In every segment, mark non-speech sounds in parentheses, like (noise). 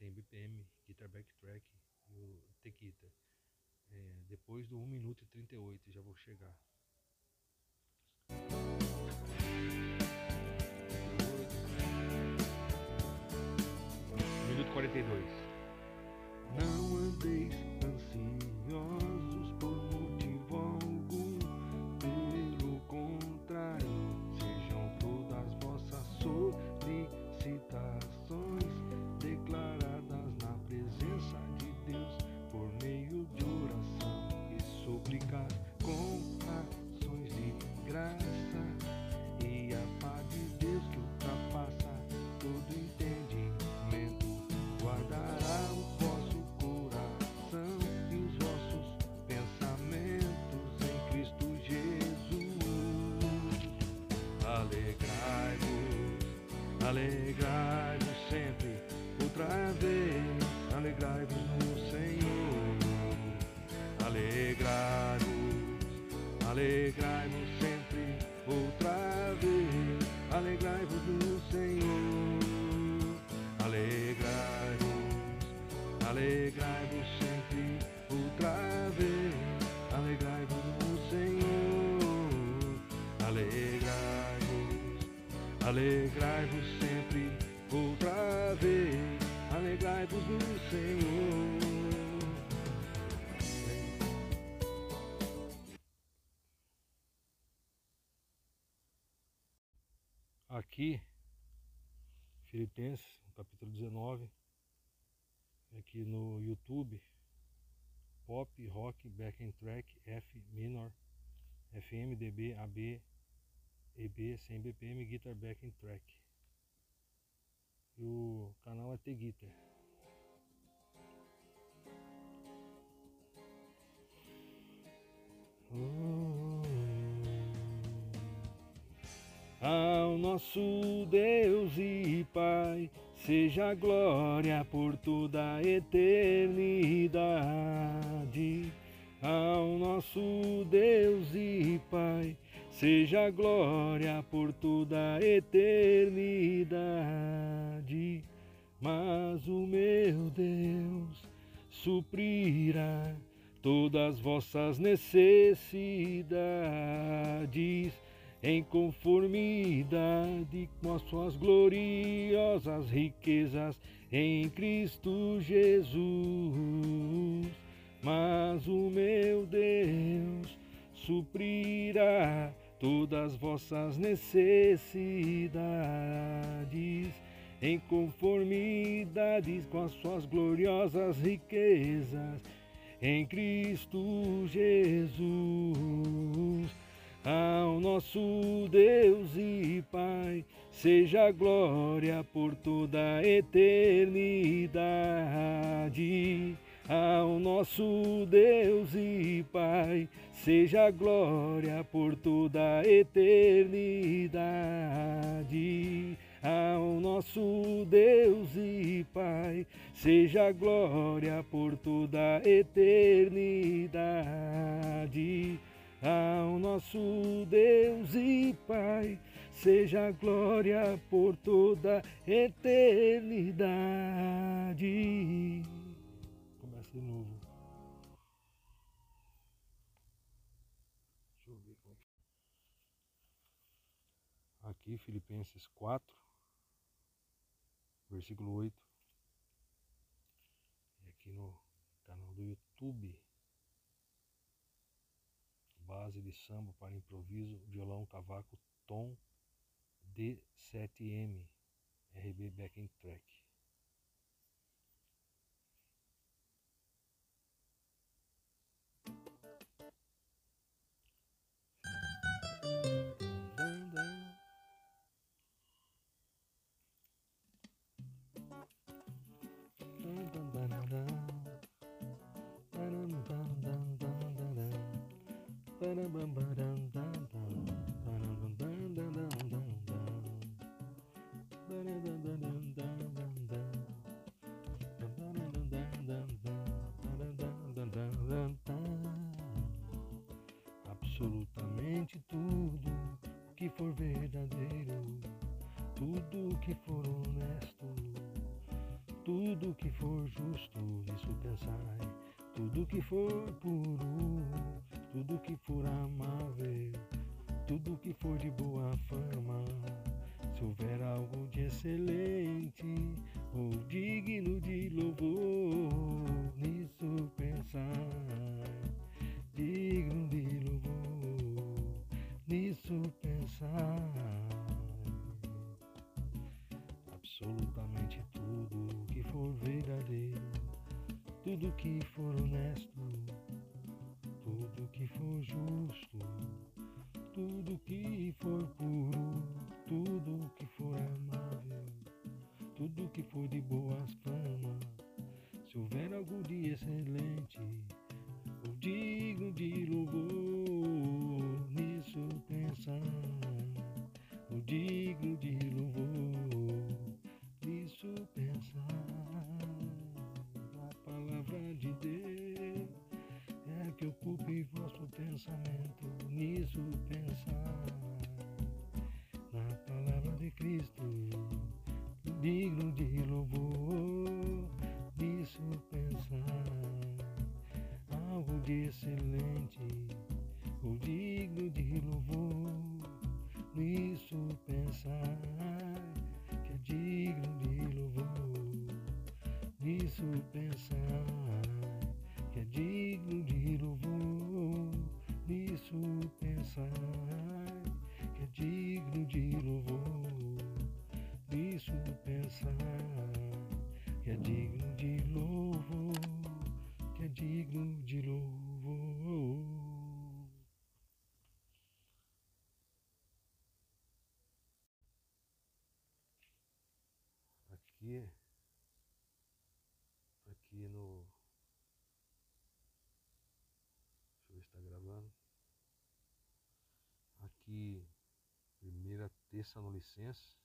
100 BPM, guitar backtrack e o Tequita. É, depois do 1 minuto e 38 já vou chegar. Minuto 42. AB, EB, 100 BPM, Guitar Backing Track. E o canal é T-Guitar. Ao nosso Deus e Pai, seja glória por toda a eternidade. Ao nosso Deus e Pai, seja glória por toda a eternidade. Mas o meu Deus suprirá todas vossas necessidades em conformidade com as suas gloriosas riquezas em Cristo Jesus. Mas o meu Deus suprirá todas vossas necessidades em conformidade com as suas gloriosas riquezas em Cristo Jesus. Ao nosso Deus e Pai, seja glória por toda a eternidade. Ao nosso Deus e Pai, seja glória por toda a eternidade. Ao nosso Deus e Pai, seja glória por toda a eternidade ao nosso Deus e Pai, seja glória por toda eternidade. Começa de novo. Aqui, Filipenses 4, versículo 8. E aqui no canal do YouTube base de samba para improviso, violão, cavaco, tom D7M, RB Backing Track. Absolutamente tudo que for verdadeiro, tudo que for honesto, tudo que for justo, nisso pensai, tudo que for puro, tudo que for amável, tudo que for de boa fama. Se houver algo de excelente ou digno de louvor, digno de louvor, nisso pensar, algo de excelente, no licença.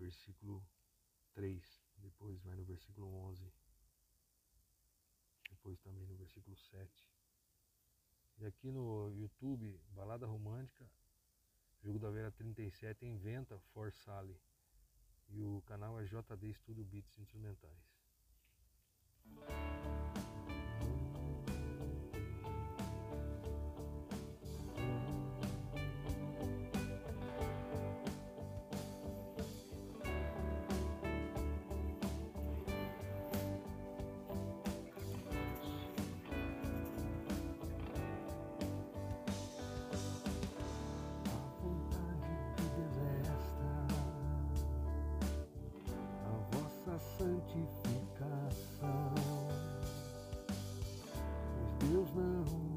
versículo 3, depois vai no versículo 11, depois também no versículo 7. E aqui no YouTube, Balada Romântica, Jogo da Vera 37, inventa For. E o canal é JD Studio Beats Instrumentais. Santificação. Pois Deus não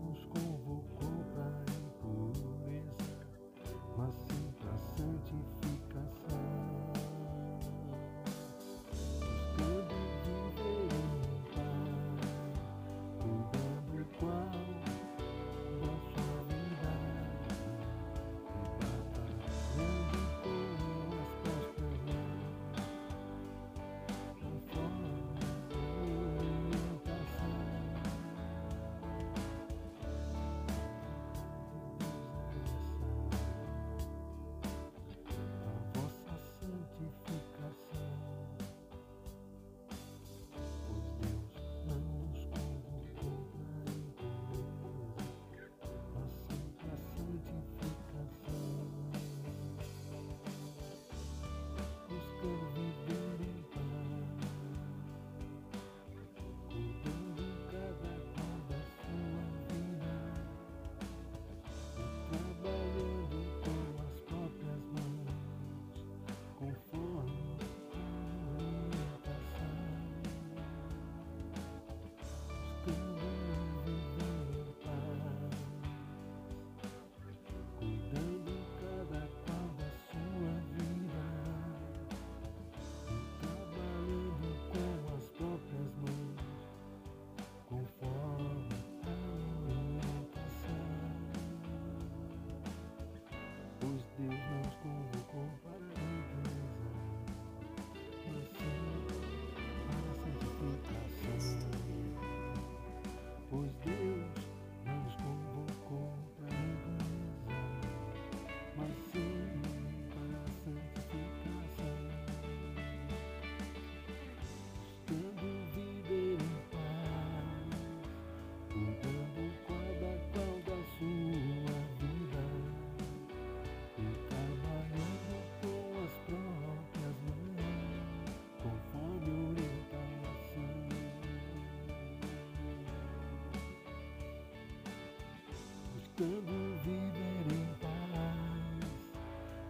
Buscando viver em paz,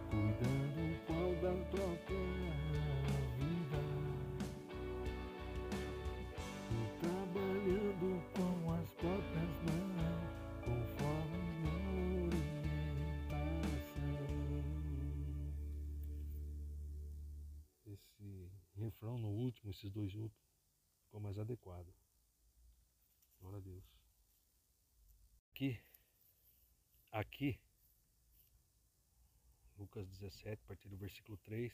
cuidando qual da própria vida e trabalhando com as próprias mãos, conforme a orientação. Esse refrão no último, esses dois últimos, ficou mais adequado. Glória a Deus. Aqui, aqui, Lucas 17, a partir do versículo 3,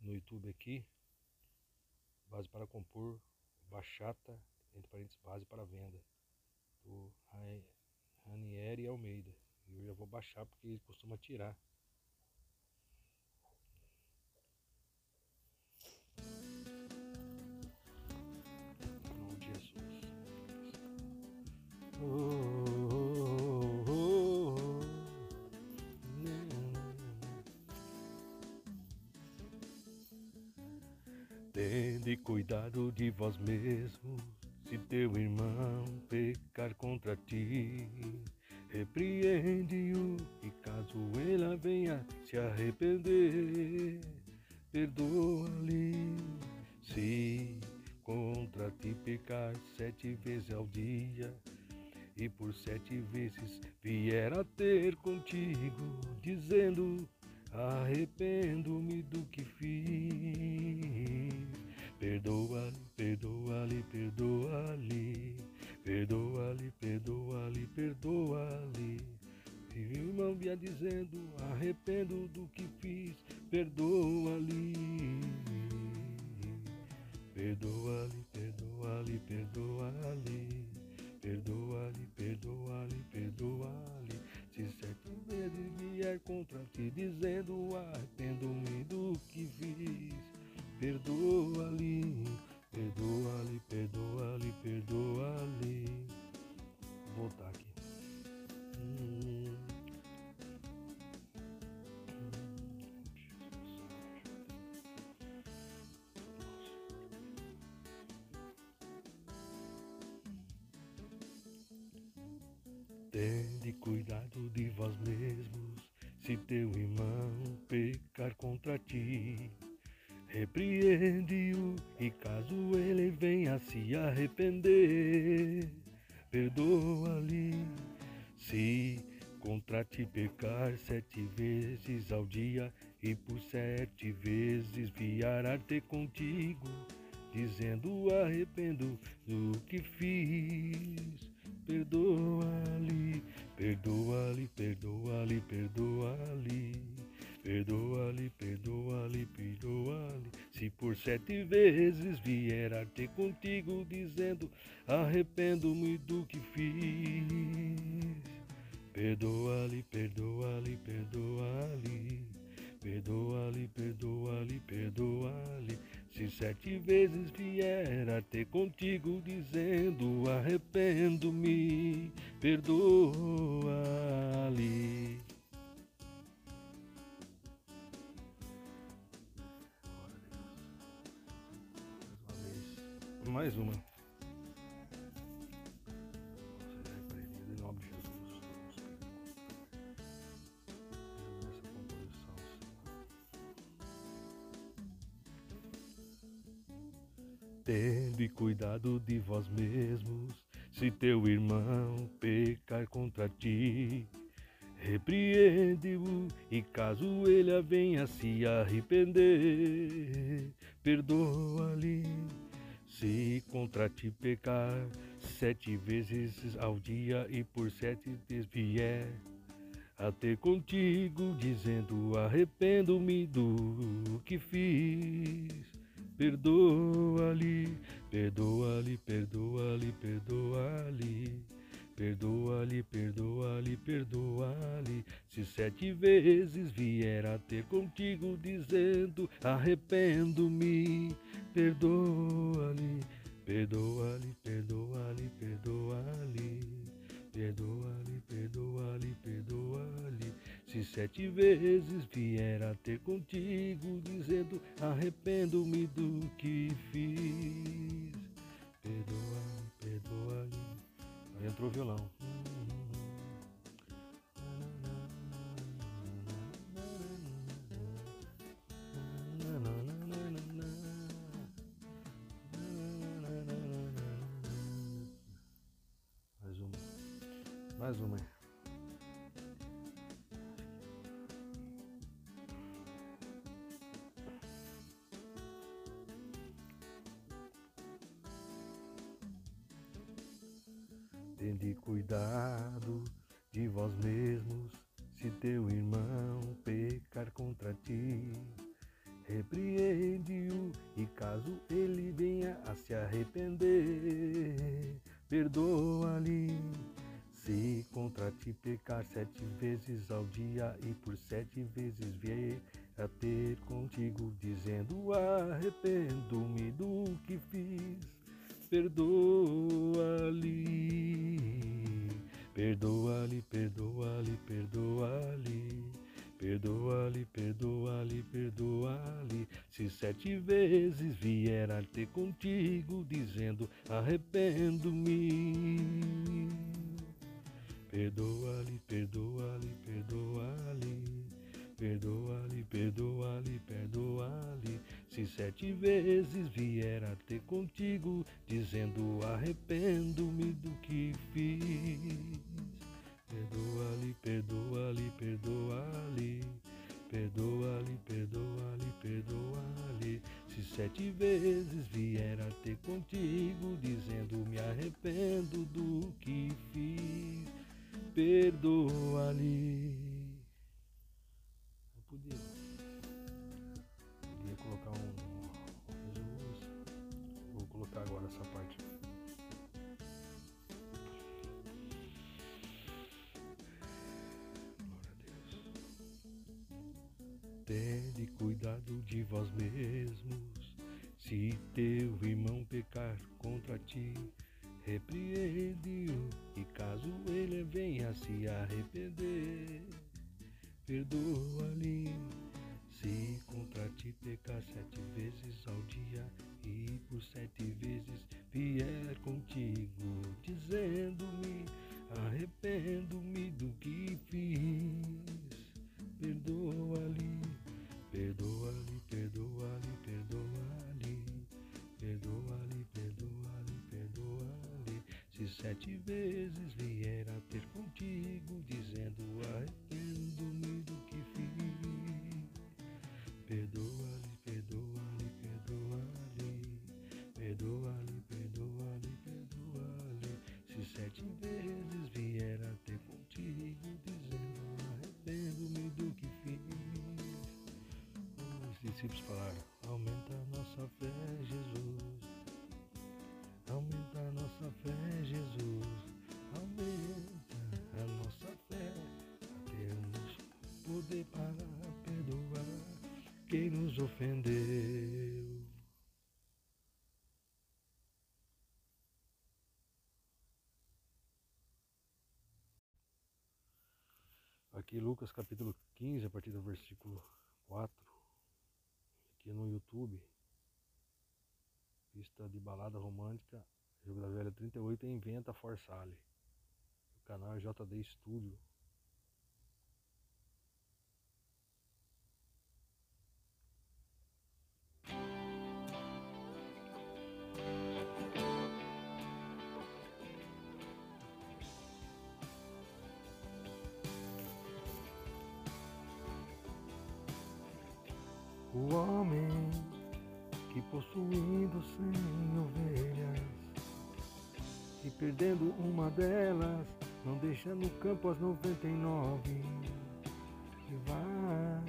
no YouTube aqui, base para compor, bachata, entre parênteses, base para venda, do Ra- Ranieri Almeida. E eu já vou baixar porque ele costuma tirar vós mesmos, se teu irmão pecar contra ti. Repreende-o e caso ele venha se arrepender, perdoa-lhe. Se contra ti pecar sete vezes ao dia, e por sete vezes vier a ter contigo, dizendo: Arrependo-me do que fiz. Perdoa-lhe, perdoa-lhe, perdoa-lhe, perdoa-lhe, perdoa-lhe, perdoa-lhe. E o irmão vinha dizendo: Arrependo do que fiz, perdoa-lhe. Perdoa-lhe, perdoa-lhe, perdoa-lhe, perdoa-lhe, perdoa-lhe, perdoa-lhe. Se sete vezes vier contra ti, dizendo: Arrependo-me do que fiz, perdoa-lhe, perdoa-lhe, perdoa-lhe, perdoa-lhe. Voltar aqui. Tende cuidado de vós mesmos, se teu irmão pecar contra ti. Repreende-o e caso ele venha se arrepender, perdoa-lhe. Se contra ti pecar sete vezes ao dia e por sete vezes vier a ter contigo, dizendo arrependo do que fiz perdoa-lhe, perdoa-lhe, perdoa-lhe, perdoa-lhe, perdoa-lhe, perdoa-lhe, perdoa-lhe. Se por sete vezes vier a ter contigo, dizendo: Arrependo-me do que fiz. Perdoa-lhe, perdoa-lhe, perdoa-lhe, perdoa-lhe, perdoa-lhe, perdoa-lhe. Se sete vezes vier a ter contigo, dizendo: Arrependo-me, perdoa-lhe. Composição, Senhor. Tende cuidado de vós mesmos, se teu irmão pecar contra ti. Repreende-o e caso ele venha se arrepender, perdoa-lhe. Se contra ti pecar sete vezes ao dia e por sete vezes vier a ter contigo, dizendo arrependo-me do que fiz. Perdoa-lhe, perdoa-lhe, perdoa-lhe, perdoa-lhe. Perdoa-lhe, perdoa-lhe, perdoa-lhe. Se sete vezes vier a ter contigo, dizendo arrependo-me, perdoa-lhe, perdoa-lhe, perdoa-lhe, perdoa-lhe. Perdoa-lhe, perdoa-lhe, perdoa-lhe. Se sete vezes vier a ter contigo, dizendo arrependo-me do que fiz. Perdoa-lhe, perdoa-lhe. Entrou o violão. Mais uma. Mais uma. Pecar sete vezes ao dia e por sete vezes vier a ter contigo, dizendo arrependo-me do que fiz perdoa-lhe, perdoa-lhe, perdoa-lhe, perdoa-lhe, perdoa-lhe, perdoa-lhe, perdoa-lhe. Se sete vezes vier ter contigo, dizendo: arrependo-me. Perdoa-lhe, perdoa-lhe, perdoa-lhe. Perdoa-lhe, perdoa-lhe, perdoa-lhe. Se sete vezes vier a ter contigo, dizendo arrependo-me do que fiz. Perdoa-lhe, perdoa-lhe, perdoa-lhe. Perdoa-lhe, perdoa-lhe, perdoa-lhe. Se sete vezes vier a Perdoa-lhe. Vezes vier a ter contigo, dizendo: arrependo-me do que fiz, perdoa-lhe, perdoa-lhe, perdoa-lhe, perdoa-lhe, perdoa-lhe, perdoa-lhe. Se sete vezes vier a ter contigo, dizendo: arrependo-me do que fiz. Os discípulos falaram: poder para perdoar quem nos ofendeu. Aqui Lucas capítulo 15, a partir do versículo 4, aqui no YouTube, pista de balada romântica, Jogo da Velha 38 inventa Forsale. O canal é JD Studio. 99 que vai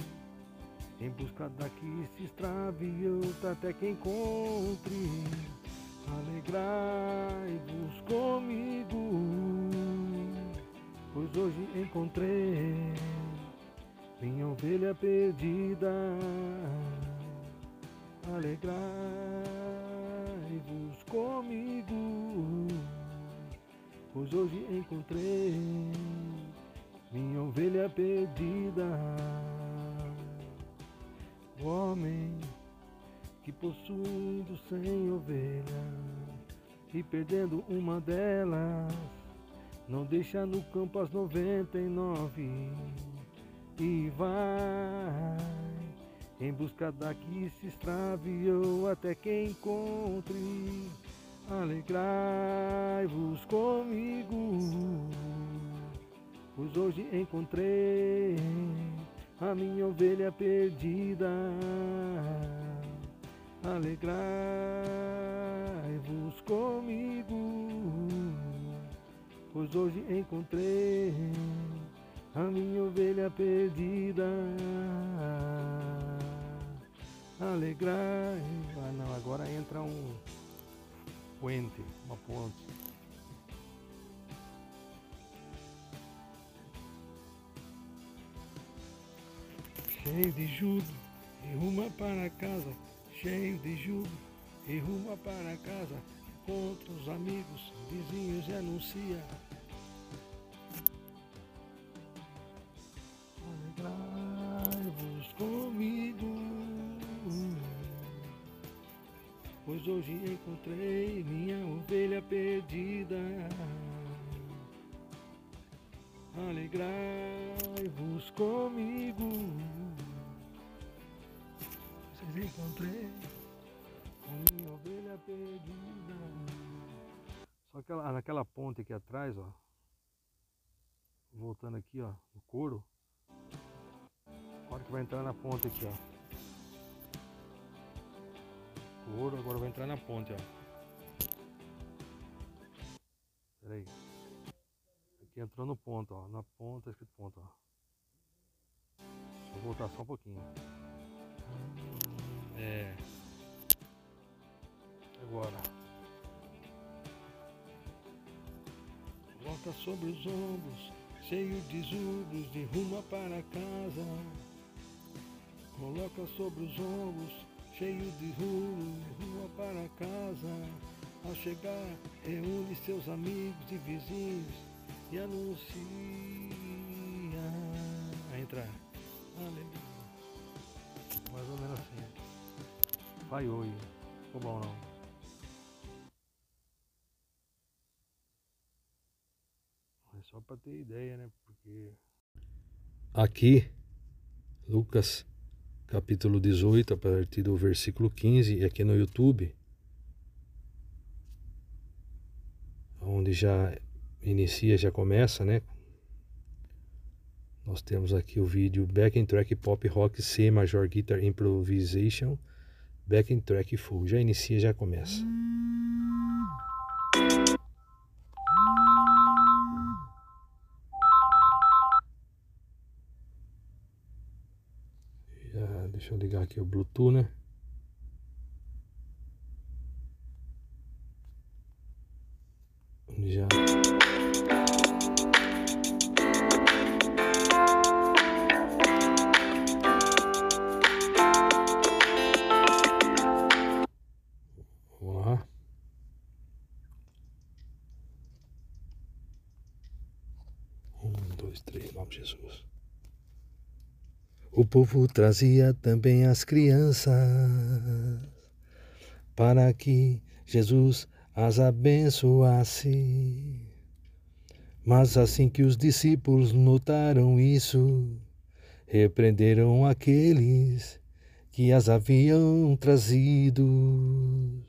em busca da que se extraviou até que encontre. Alegrai-vos comigo pois hoje encontrei minha ovelha perdida. Alegrai-vos comigo pois hoje encontrei minha ovelha perdida. O homem que possuindo cem ovelhas e perdendo uma delas, não deixa no campo as noventa e nove e vai em busca da que se extraviou até que encontre. Alegrai-vos comigo, pois hoje encontrei a minha ovelha perdida. Alegrai-vos comigo, pois hoje encontrei a minha ovelha perdida. Alegrai. Ah, não, agora entra um puente, uma ponte. Cheio de júbilo e ruma para casa, cheio de júbilo e ruma para casa. Encontra os amigos, vizinhos e anuncia. Alegrai-vos comigo, pois hoje encontrei minha ovelha perdida. Alegrai-vos comigo. Vocês encontrei a minha ovelha perdida. Só que ela, naquela ponte aqui atrás, ó. Voltando aqui, ó, no couro. A hora que vai entrar na ponte aqui, ó couro, agora vai entrar na ponte, ó. Pera aí. Aqui entrou no ponto, ó. Na ponta, escrito ponto, ó. Vou voltar só um pouquinho. É. Agora. Volta sobre os ombros, cheio de jublos, de rumo para casa. Coloca sobre os ombros cheio de rua, rua para casa. Ao chegar, reúne seus amigos e vizinhos e anuncia a entrar. Aleluia. Mais ou menos assim. Vai oi. Ficou bom não. É só para ter ideia, né? Porque. Aqui, Lucas capítulo 18, a partir do versículo 15, e aqui no YouTube, onde já inicia, já começa, né? Nós temos aqui o vídeo Backing Track Pop Rock C Major Guitar Improvisation, Backing Track Full. Já inicia, já começa. Deixa eu ligar aqui o Bluetooth, né? Povo trazia também as crianças para que Jesus as abençoasse. Mas assim que os discípulos notaram isso, repreenderam aqueles que as haviam trazido.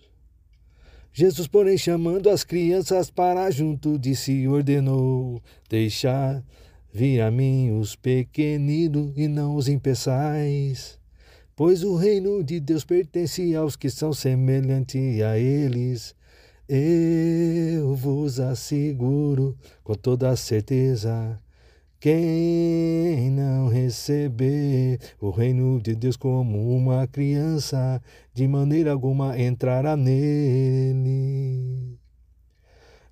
Jesus, porém, chamando as crianças para junto de si, ordenou deixar Vi a mim os pequeninos e não os impeçais, pois o reino de Deus pertence aos que são semelhantes a eles. Eu vos asseguro com toda certeza, quem não receber o reino de Deus como uma criança, de maneira alguma entrará nele.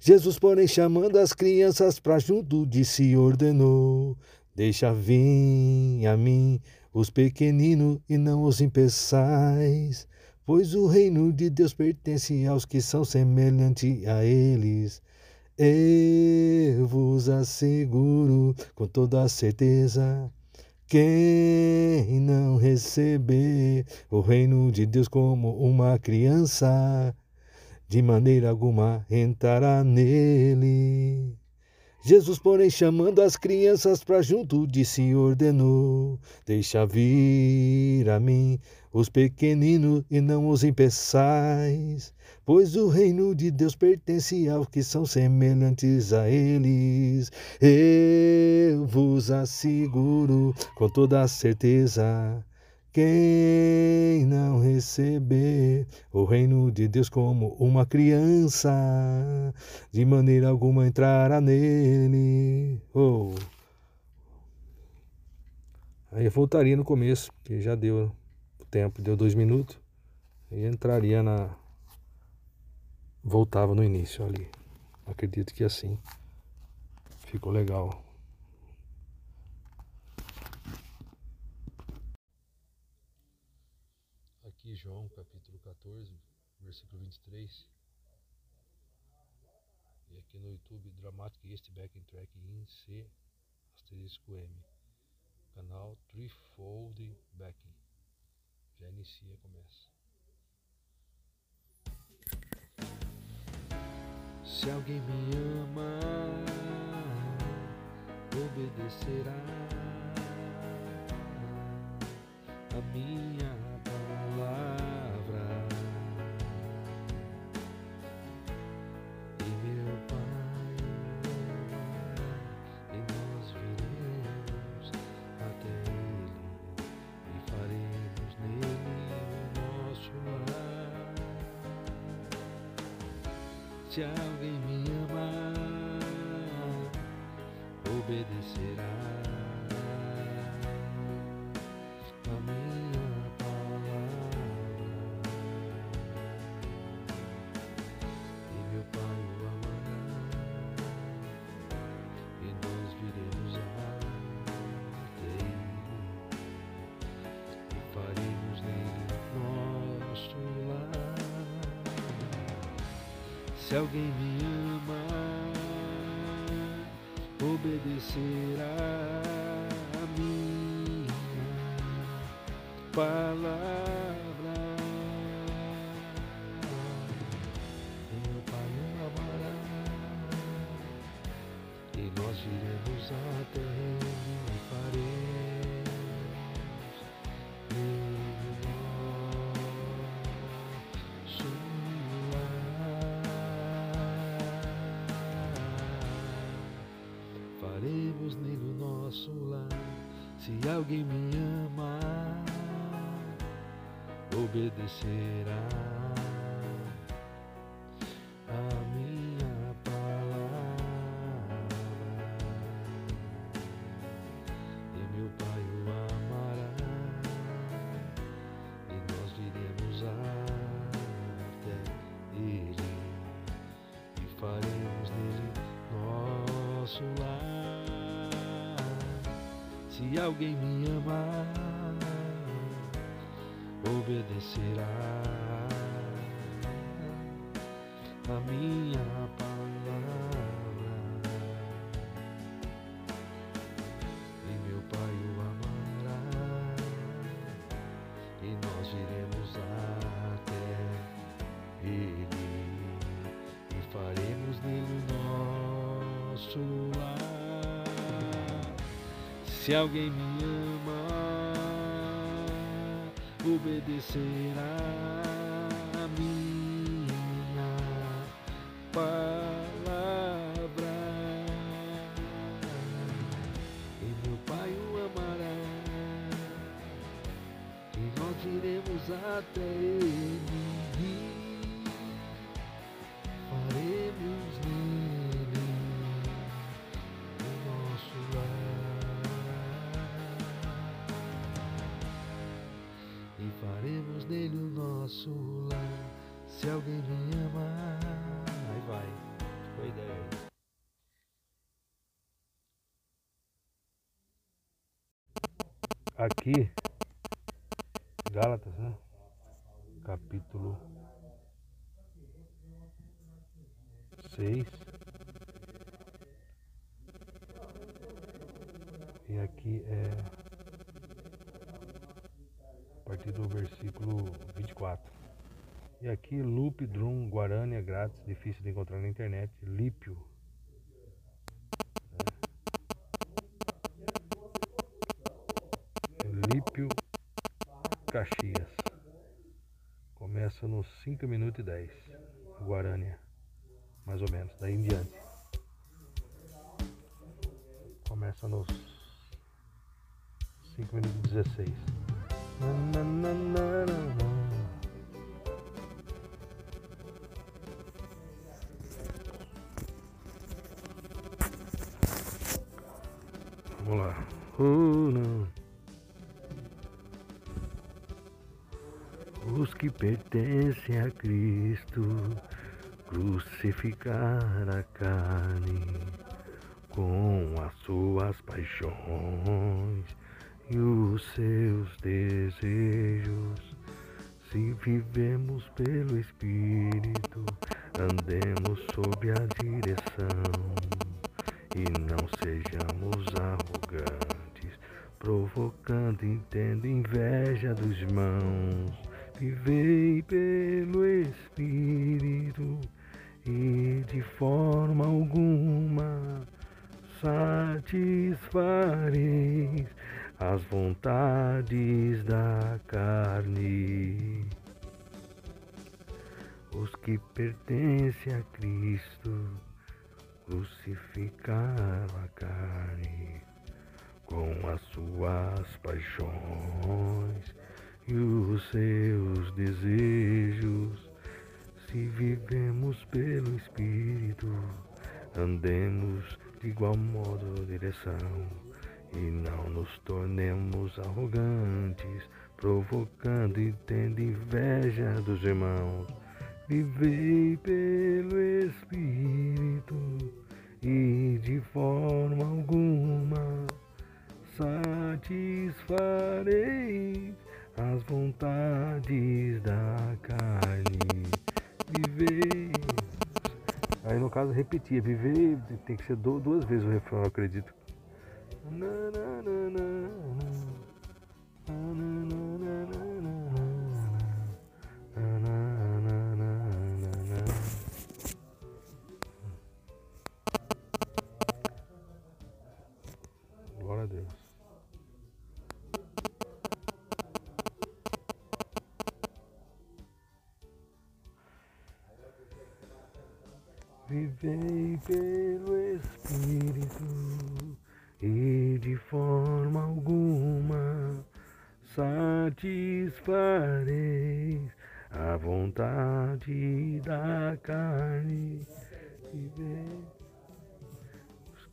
Jesus, porém, chamando as crianças para junto de si, ordenou: Deixa vir a mim os pequeninos e não os impeçais, pois o reino de Deus pertence aos que são semelhantes a eles. Eu vos asseguro com toda certeza. Quem não receber o reino de Deus como uma criança, de maneira alguma entrará nele. Jesus, porém, chamando as crianças para junto de si, ordenou: Deixa vir a mim os pequeninos e não os impeçais, pois o reino de Deus pertence aos que são semelhantes a eles. Eu vos asseguro com toda certeza quem não receber o reino de Deus como uma criança, de maneira alguma entrará nele. Oh. Aí eu voltaria no começo, que já deu o tempo, deu dois minutos. E entraria na. Voltava no início ali. Acredito que assim ficou legal. aqui João capítulo 14, versículo 23. E aqui no YouTube Dramatic East Backing Track in C asterisco M. Canal Threefold Backing. Já inicia, começa. Se alguém me ama, obedecerá a minha palavra. Se alguém me amar, obedecerá Se alguém me alguém me ama, obedecerá Se alguém me amar, obedecerá a minha palavra. E meu Pai o amará, e nós iremos até Ele e faremos nele o nosso lar. Se alguém me ama, obedecerá a minha difícil de encontrar na internet. Lípio. É. Lípio Caxias. Começa nos 5 minutos e 10. Guarânia. Mais ou menos. Daí em diante. Começa nos 5 minutos e 16. Na, na, na, Pertencem a Cristo crucificar a carne com as suas paixões e os seus desejos. Se vivemos pelo Espírito, andemos sob a direção e não sejamos arrogantes, provocando e tendo inveja dos irmãos. Vivei viver tem que ser duas vezes o refrão, eu acredito.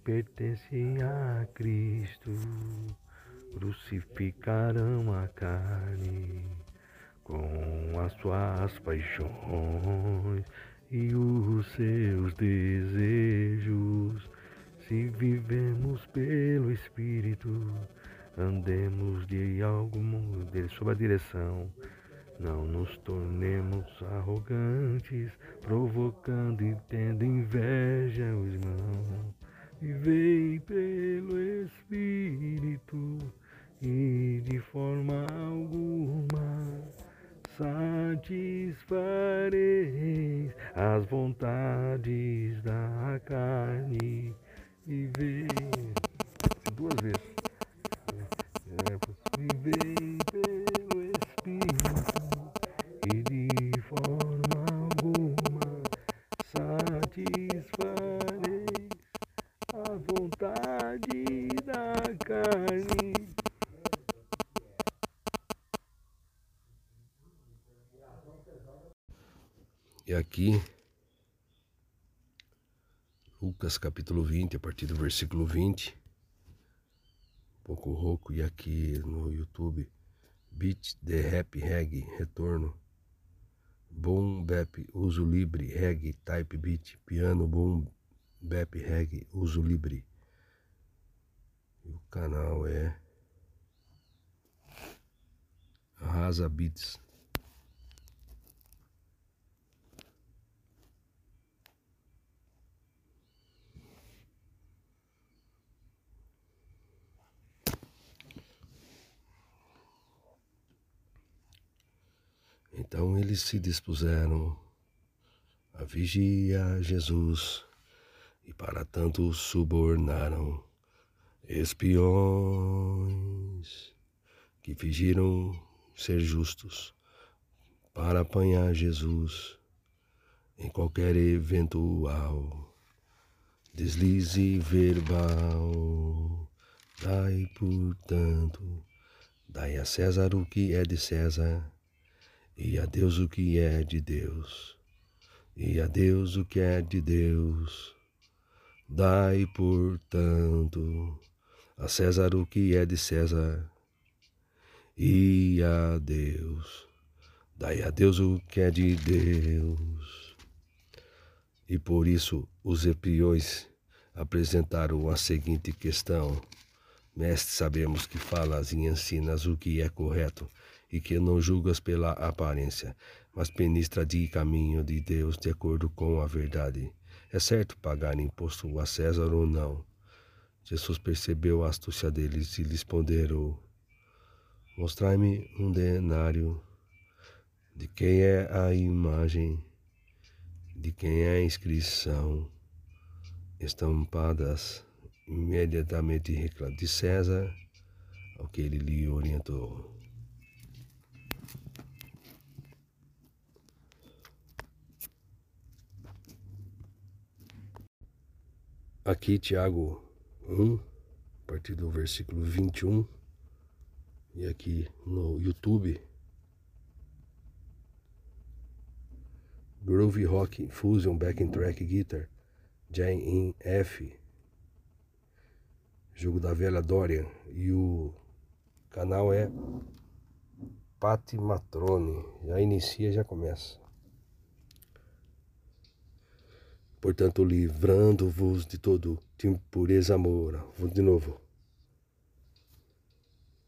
Pertencem a Cristo, crucificarão a carne com as suas paixões e os seus desejos. Se vivemos pelo Espírito, andemos de algum sob a direção. Não nos tornemos arrogantes, provocando e tendo inveja os irmãos. Vivei pelo Espírito e de forma alguma satisfareis as vontades da carne e ver duas vezes é, viver pelo Espírito e de forma alguma satisfareis a vontade da carne E aqui, Lucas capítulo 20, a partir do versículo 20, um pouco rouco, e aqui no YouTube, Beat the Rap Reggae, retorno, Boom Bap, uso livre, Reggae, Type Beat, piano, Boom Bap Reggae, uso livre. E o canal é Arrasa Beats. Então eles se dispuseram a vigiar Jesus e para tanto subornaram espiões que fingiram ser justos para apanhar Jesus em qualquer eventual deslize verbal. Dai, portanto, dai a César o que é de César e a Deus o que é de Deus, e a Deus o que é de Deus. Dai, portanto, a César o que é de César, e a Deus, dai a Deus o que é de Deus. E por isso os epiões apresentaram a seguinte questão: Mestre, sabemos que falas e ensinas o que é correto e que não julgas pela aparência, mas penistra de caminho de Deus de acordo com a verdade. É certo pagar imposto a César ou não? Jesus percebeu a astúcia deles e lhes ponderou: Mostrai-me um denário. De quem é a imagem? de quem é a inscrição estampadas imediatamente de César, ao que ele lhe orientou. Aqui, Tiago 1, a partir do versículo 21, e aqui no YouTube, Groovy Rock Fusion Backing Track Guitar, Jane in F, jogo da velha Dorian, e o canal é Pati Matrone, já inicia, já começa. Portanto, livrando-vos de todo de impureza amor. Vou de novo.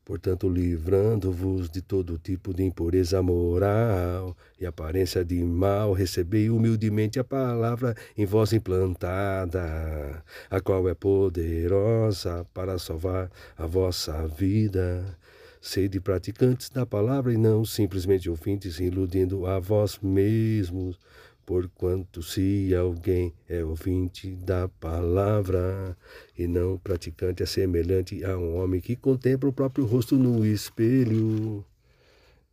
Portanto, livrando-vos de todo tipo de impureza moral e aparência de mal, recebei humildemente a palavra em vós implantada, a qual é poderosa para salvar a vossa vida. Sede praticantes da palavra e não simplesmente ouvintes, iludindo a vós mesmos. Porquanto, se alguém é ouvinte da palavra e não praticante, é semelhante a um homem que contempla o próprio rosto no espelho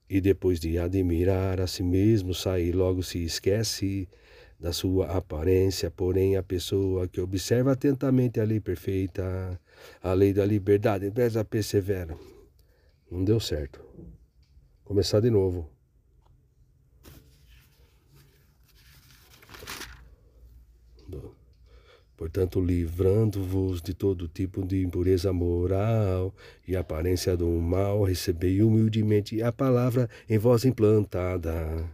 e depois de admirar a si mesmo, sai logo se esquece da sua aparência. Porém, a pessoa que observa atentamente a lei perfeita, a lei da liberdade, preza persevera. Não deu certo. Começar de novo. Portanto, livrando-vos de todo tipo de impureza moral e aparência do mal, recebei humildemente a palavra em vós implantada,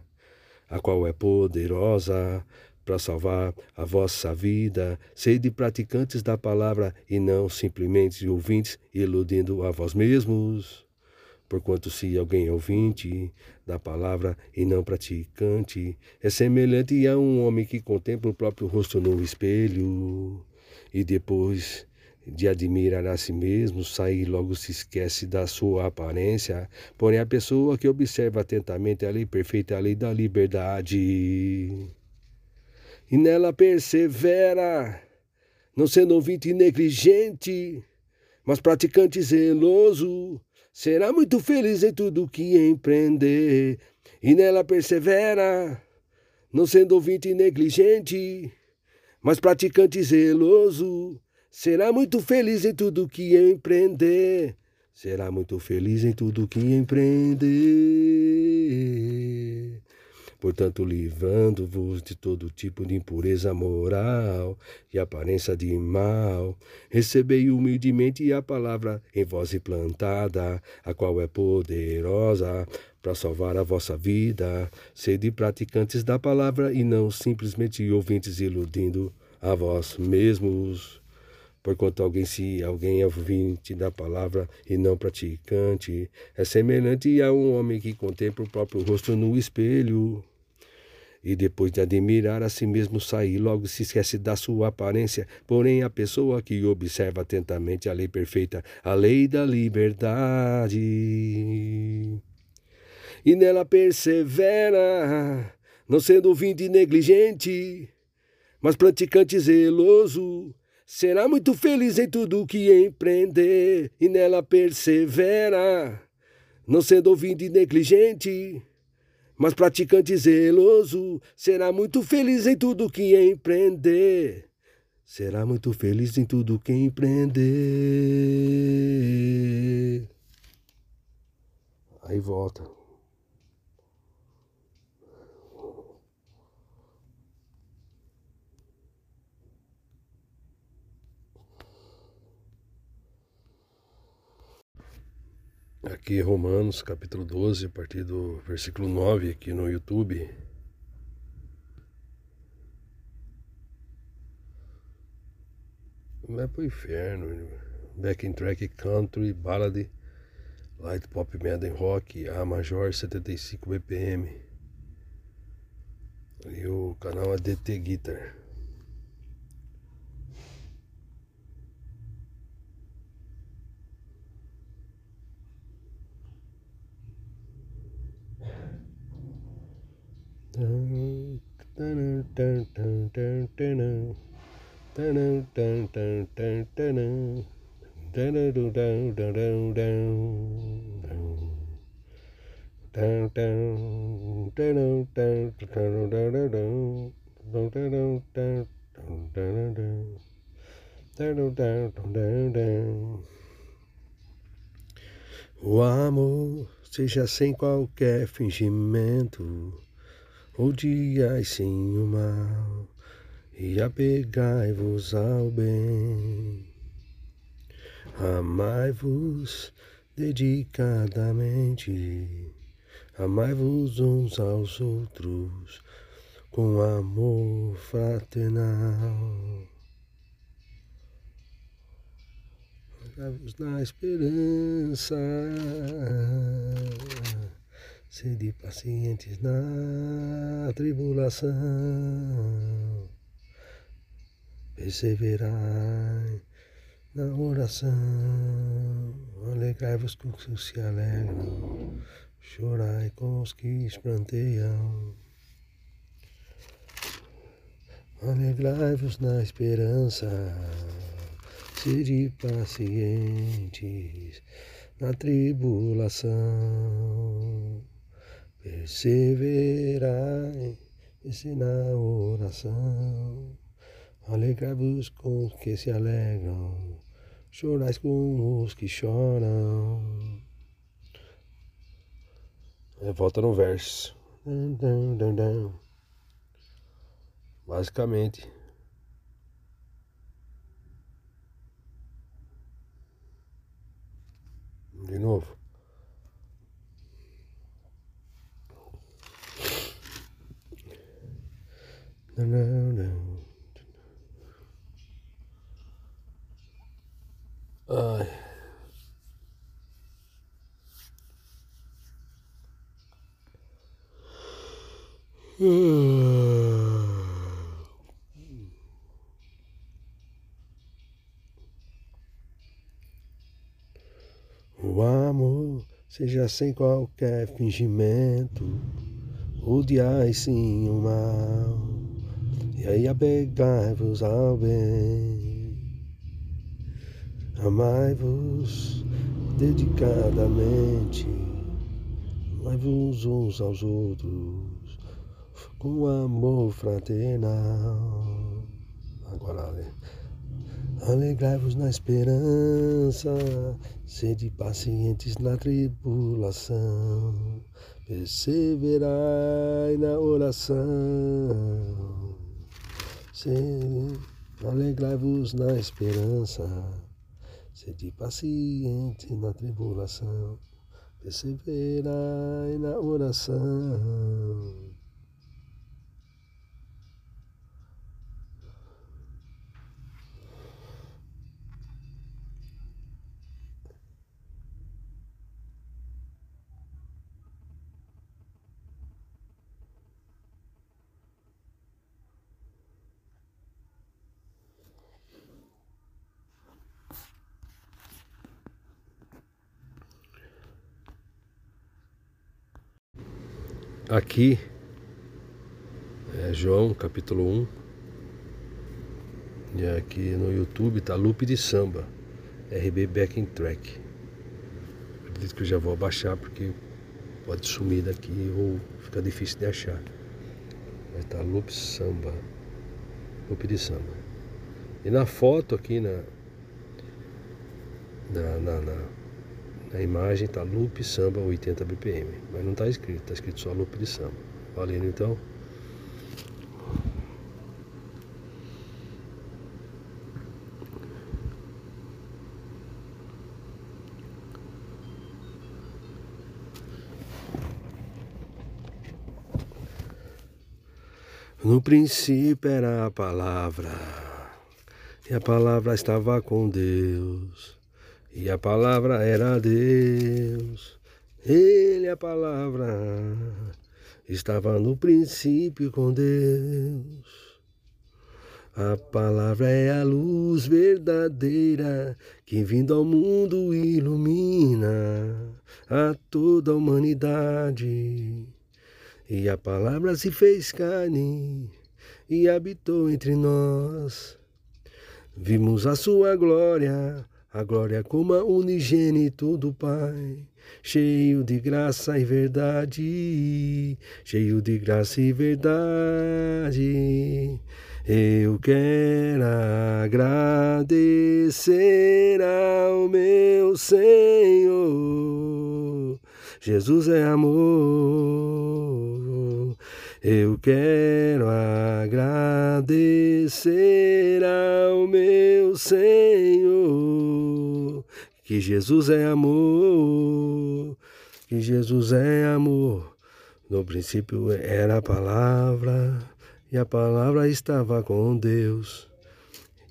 a qual é poderosa para salvar a vossa vida. Sede praticantes da palavra e não simplesmente ouvintes, iludindo a vós mesmos. Porquanto, se alguém é ouvinte da palavra e não praticante, é semelhante a um homem que contempla o próprio rosto no espelho e depois de admirar a si mesmo, sai logo se esquece da sua aparência. Porém, a pessoa que observa atentamente a lei perfeita, a lei da liberdade, e nela persevera, não sendo ouvinte negligente, mas praticante zeloso, será muito feliz em tudo que empreender e nela persevera, não sendo ouvinte negligente, mas praticante zeloso. Será muito feliz em tudo que empreender, será muito feliz em tudo que empreender. Portanto, livrando-vos de todo tipo de impureza moral e aparência de mal, recebei humildemente a palavra em vós implantada, a qual é poderosa para salvar a vossa vida. Sede praticantes da palavra e não simplesmente ouvintes iludindo a vós mesmos. Porquanto alguém, se alguém é ouvinte da palavra e não praticante, é semelhante a um homem que contempla o próprio rosto no espelho e depois de admirar a si mesmo sair, logo se esquece da sua aparência. Porém, a pessoa que observa atentamente a lei perfeita, a lei da liberdade, e nela persevera, não sendo ouvinte negligente, mas praticante zeloso, será muito feliz em tudo que empreender, e nela persevera, não sendo ouvinte negligente, mas praticante zeloso será muito feliz em tudo que empreender. Será muito feliz em tudo que empreender. Aí volta. Aqui Romanos capítulo 12, a partir do versículo 9, aqui no YouTube. Vai pro inferno. Backing track country, ballad, light pop metal rock, A major 75 BPM. E o canal é DT Guitar. O amor seja sem qualquer fingimento, odiai sim o mal e apegai-vos ao bem. Amai-vos dedicadamente, amai-vos uns aos outros com amor fraternal. Amai-vos na esperança, sede pacientes na tribulação, perseverai na oração, alegrai-vos com os que se alegram, chorai com os que espranteiam. Alegrai-vos na esperança, sede pacientes na tribulação, perseverai na oração. Alegrai-vos com os que se alegram, chorais com os que choram. É, volta no verso. Basicamente. De novo. Não, não, não. Ai. O amor seja sem qualquer fingimento, odiai sim o mal, e aí apegai-vos ao bem. Amai-vos dedicadamente, amai-vos uns aos outros, com amor fraternal. Agora, alegrai-vos na esperança, sede pacientes na tribulação, perseverai na oração. Alegrai-vos na esperança Sede paciente na tribulação, perseverai na oração. Aqui é João capítulo 1. E aqui no YouTube tá Loop de Samba, RB Backing Track. Acredito que eu já vou abaixar porque pode sumir daqui ou fica difícil de achar. Estar tá Loop Samba, Loop de Samba. E na foto aqui na, na, na, na a imagem está loop samba 80 BPM, mas não está escrito, está escrito só loop de samba. Valendo então. No princípio era a palavra, e a palavra estava com Deus. E a palavra era Deus, Ele, a palavra, estava no princípio com Deus. A palavra é a luz verdadeira que vindo ao mundo ilumina a toda a humanidade. E a palavra se fez carne e habitou entre nós. Vimos a sua glória, a glória como a unigênito do Pai, cheio de graça e verdade, cheio de graça e verdade. Eu quero agradecer ao meu Senhor. Jesus é amor. Eu quero agradecer ao meu Senhor. Que Jesus é amor. Que Jesus é amor. No princípio era a palavra e a palavra estava com Deus.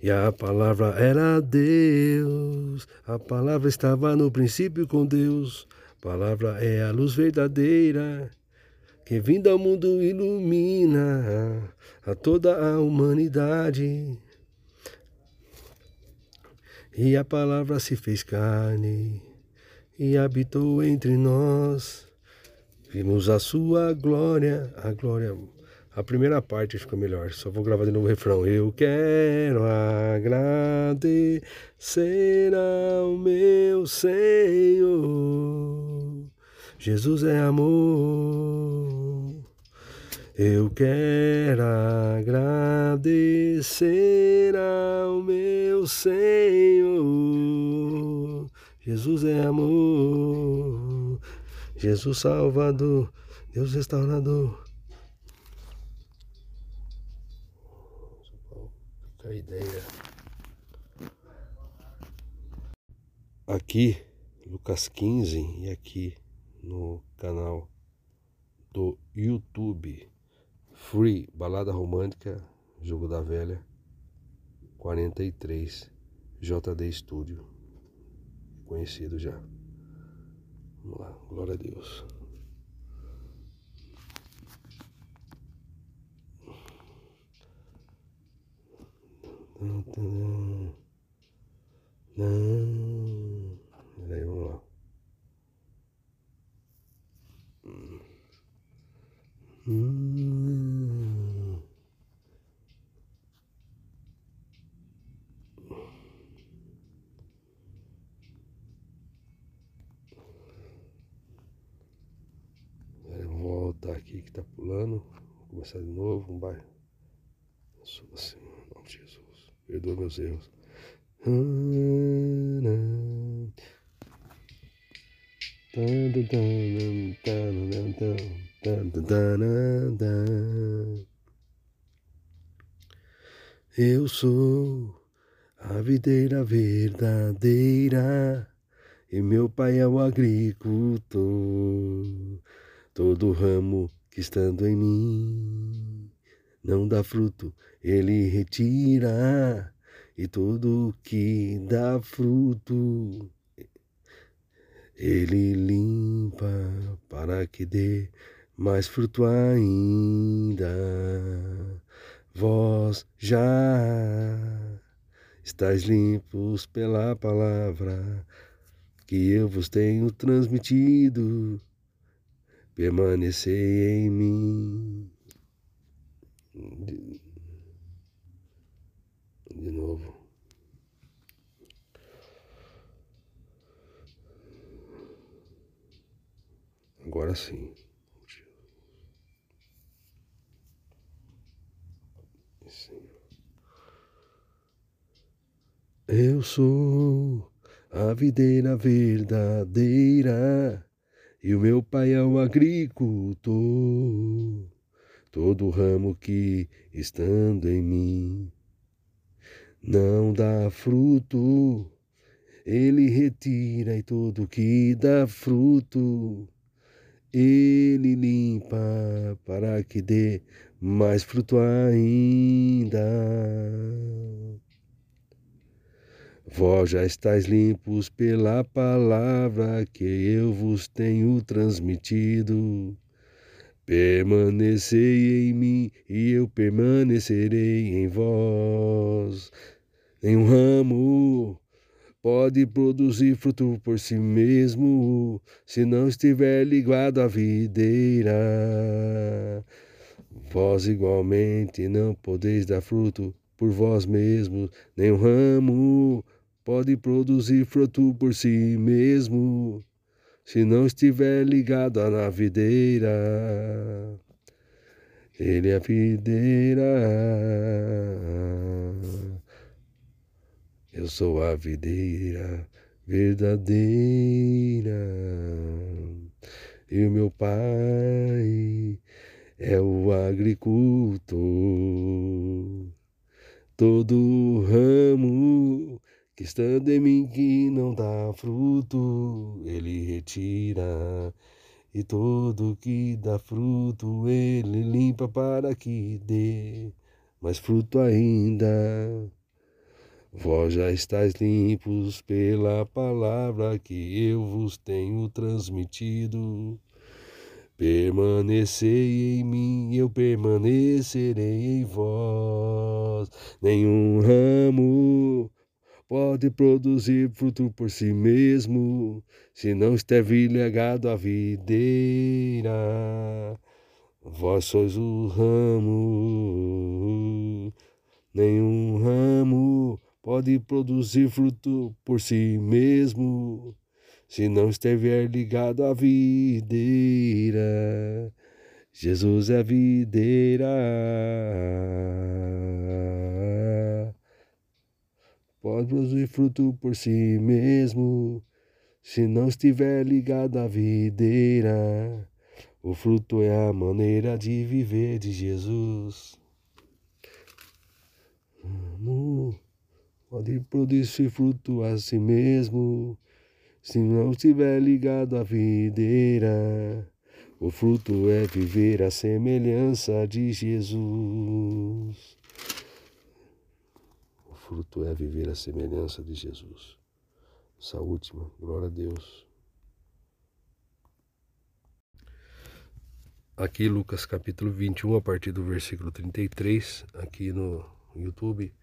E a palavra era Deus. A palavra estava no princípio com Deus. A palavra é a luz verdadeira que vindo ao mundo ilumina a toda a humanidade. E a palavra se fez carne e habitou entre nós. Vimos a sua glória, a glória a primeira parte ficou melhor, só vou gravar de novo o refrão. Eu quero agradecer ao meu Senhor. Jesus é amor. Eu quero agradecer ao meu Senhor. Jesus é amor. Jesus Salvador. Deus restaurador. a ideia. Aqui, Lucas 15, e aqui no canal do YouTube Free Balada Romântica Jogo da Velha 43 JD Studio conhecido já. Vamos lá, glória a Deus. Não. Peraí, vamos lá. Hum. Voltar aqui que tá pulando. Vou começar de novo. Um bairro. Assim, em nome de Jesus perdoa meus erros. Eu sou a videira verdadeira e meu pai é o agricultor. Todo ramo que estando em mim não dá fruto, ele retira, e tudo que dá fruto, ele limpa para que dê mais fruto ainda. Vós já estáis limpos pela palavra que eu vos tenho transmitido. Permanecei em mim de, de novo. Agora sim. Eu sou a videira verdadeira e o meu pai é o agricultor todo ramo que, estando em mim, não dá fruto, ele retira e todo que dá fruto, ele limpa para que dê mais fruto ainda. Vós já estáis limpos pela palavra que eu vos tenho transmitido. Permanecei em mim e eu permanecerei em vós. Em um ramo pode produzir fruto por si mesmo, se não estiver ligado à videira. Vós igualmente não podeis dar fruto por vós mesmos, nem ramo pode produzir fruto por si mesmo, se não estiver ligado à videira. Ele é a videira. Eu sou a videira verdadeira. E o meu pai é o agricultor. Todo ramo estando em mim que não dá fruto, ele retira. E todo que dá fruto, ele limpa para que dê mais fruto ainda. Vós já estáis limpos pela palavra que eu vos tenho transmitido. Permanecei em mim, eu permanecerei em vós. Nenhum ramo pode produzir fruto por si mesmo, se não estiver ligado à videira. Vós sois o ramo, nenhum ramo pode produzir fruto por si mesmo, se não estiver ligado à videira. Jesus é a videira. Pode produzir fruto por si mesmo, se não estiver ligado à videira. O fruto é a maneira de viver de Jesus. Pode produzir fruto a si mesmo, se não estiver ligado à videira. O fruto é viver a semelhança de Jesus. Fruto é viver a semelhança de Jesus. Essa última, glória a Deus. Aqui Lucas capítulo 21, a partir do versículo 33, aqui no YouTube.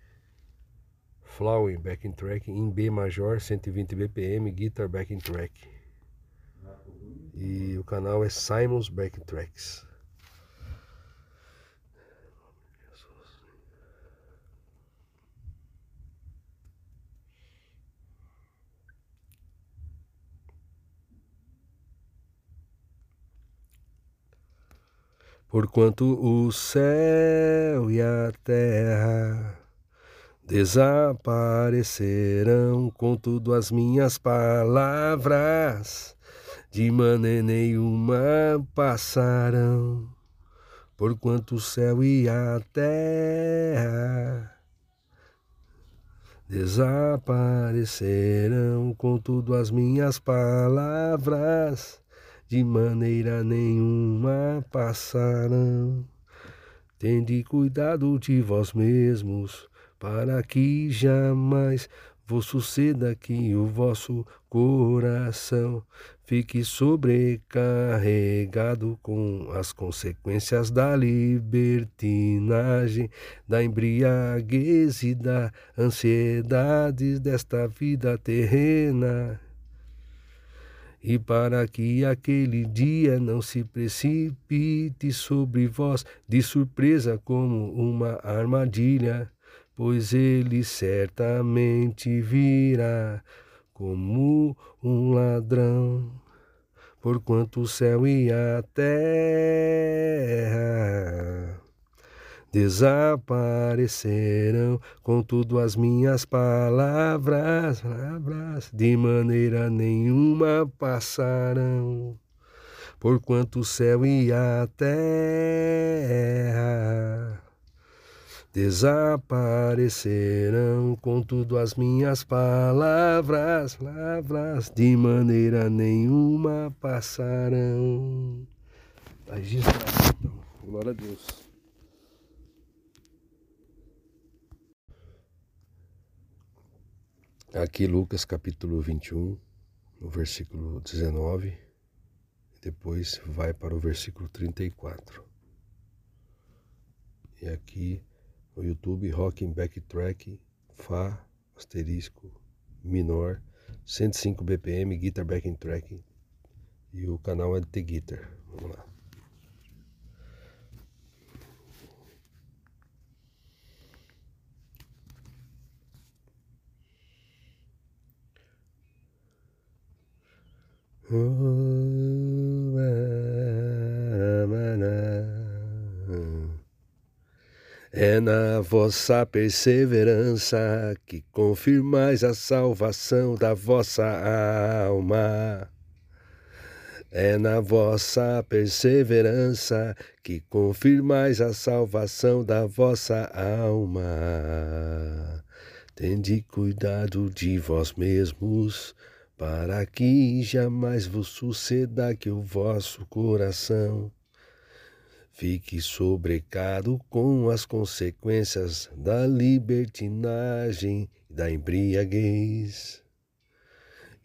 Flowing backing track em B major, 120 BPM, guitar backing track. E o canal é Simons Backing Tracks. Porquanto o céu e a terra desaparecerão, contudo as minhas palavras de maneira nenhuma passarão, porquanto o céu e a terra desaparecerão, contudo as minhas palavras de maneira nenhuma passarão. Tende cuidado de vós mesmos, para que jamais vos suceda que o vosso coração fique sobrecarregado com as consequências da libertinagem, da embriaguez e da ansiedade desta vida terrena. E para que aquele dia não se precipite sobre vós de surpresa como uma armadilha, pois ele certamente virá como um ladrão, porquanto o céu e a terra desaparecerão, contudo as minhas palavras, palavras de maneira nenhuma passarão. Porquanto o céu e a terra desaparecerão, contudo as minhas palavras, palavras de maneira nenhuma passarão. Paz de Glória a Deus. Aqui Lucas capítulo 21, no versículo 19, depois vai para o versículo 34. E aqui no YouTube Rocking Backtrack Fá asterisco menor, 105 BPM, guitar backing track. E o canal é de The Guitar. Vamos lá. É na vossa perseverança que confirmais a salvação da vossa alma. É na vossa perseverança que confirmais a salvação da vossa alma. Tende cuidado de vós mesmos para que jamais vos suceda que o vosso coração fique sobrecado com as consequências da libertinagem da embriaguez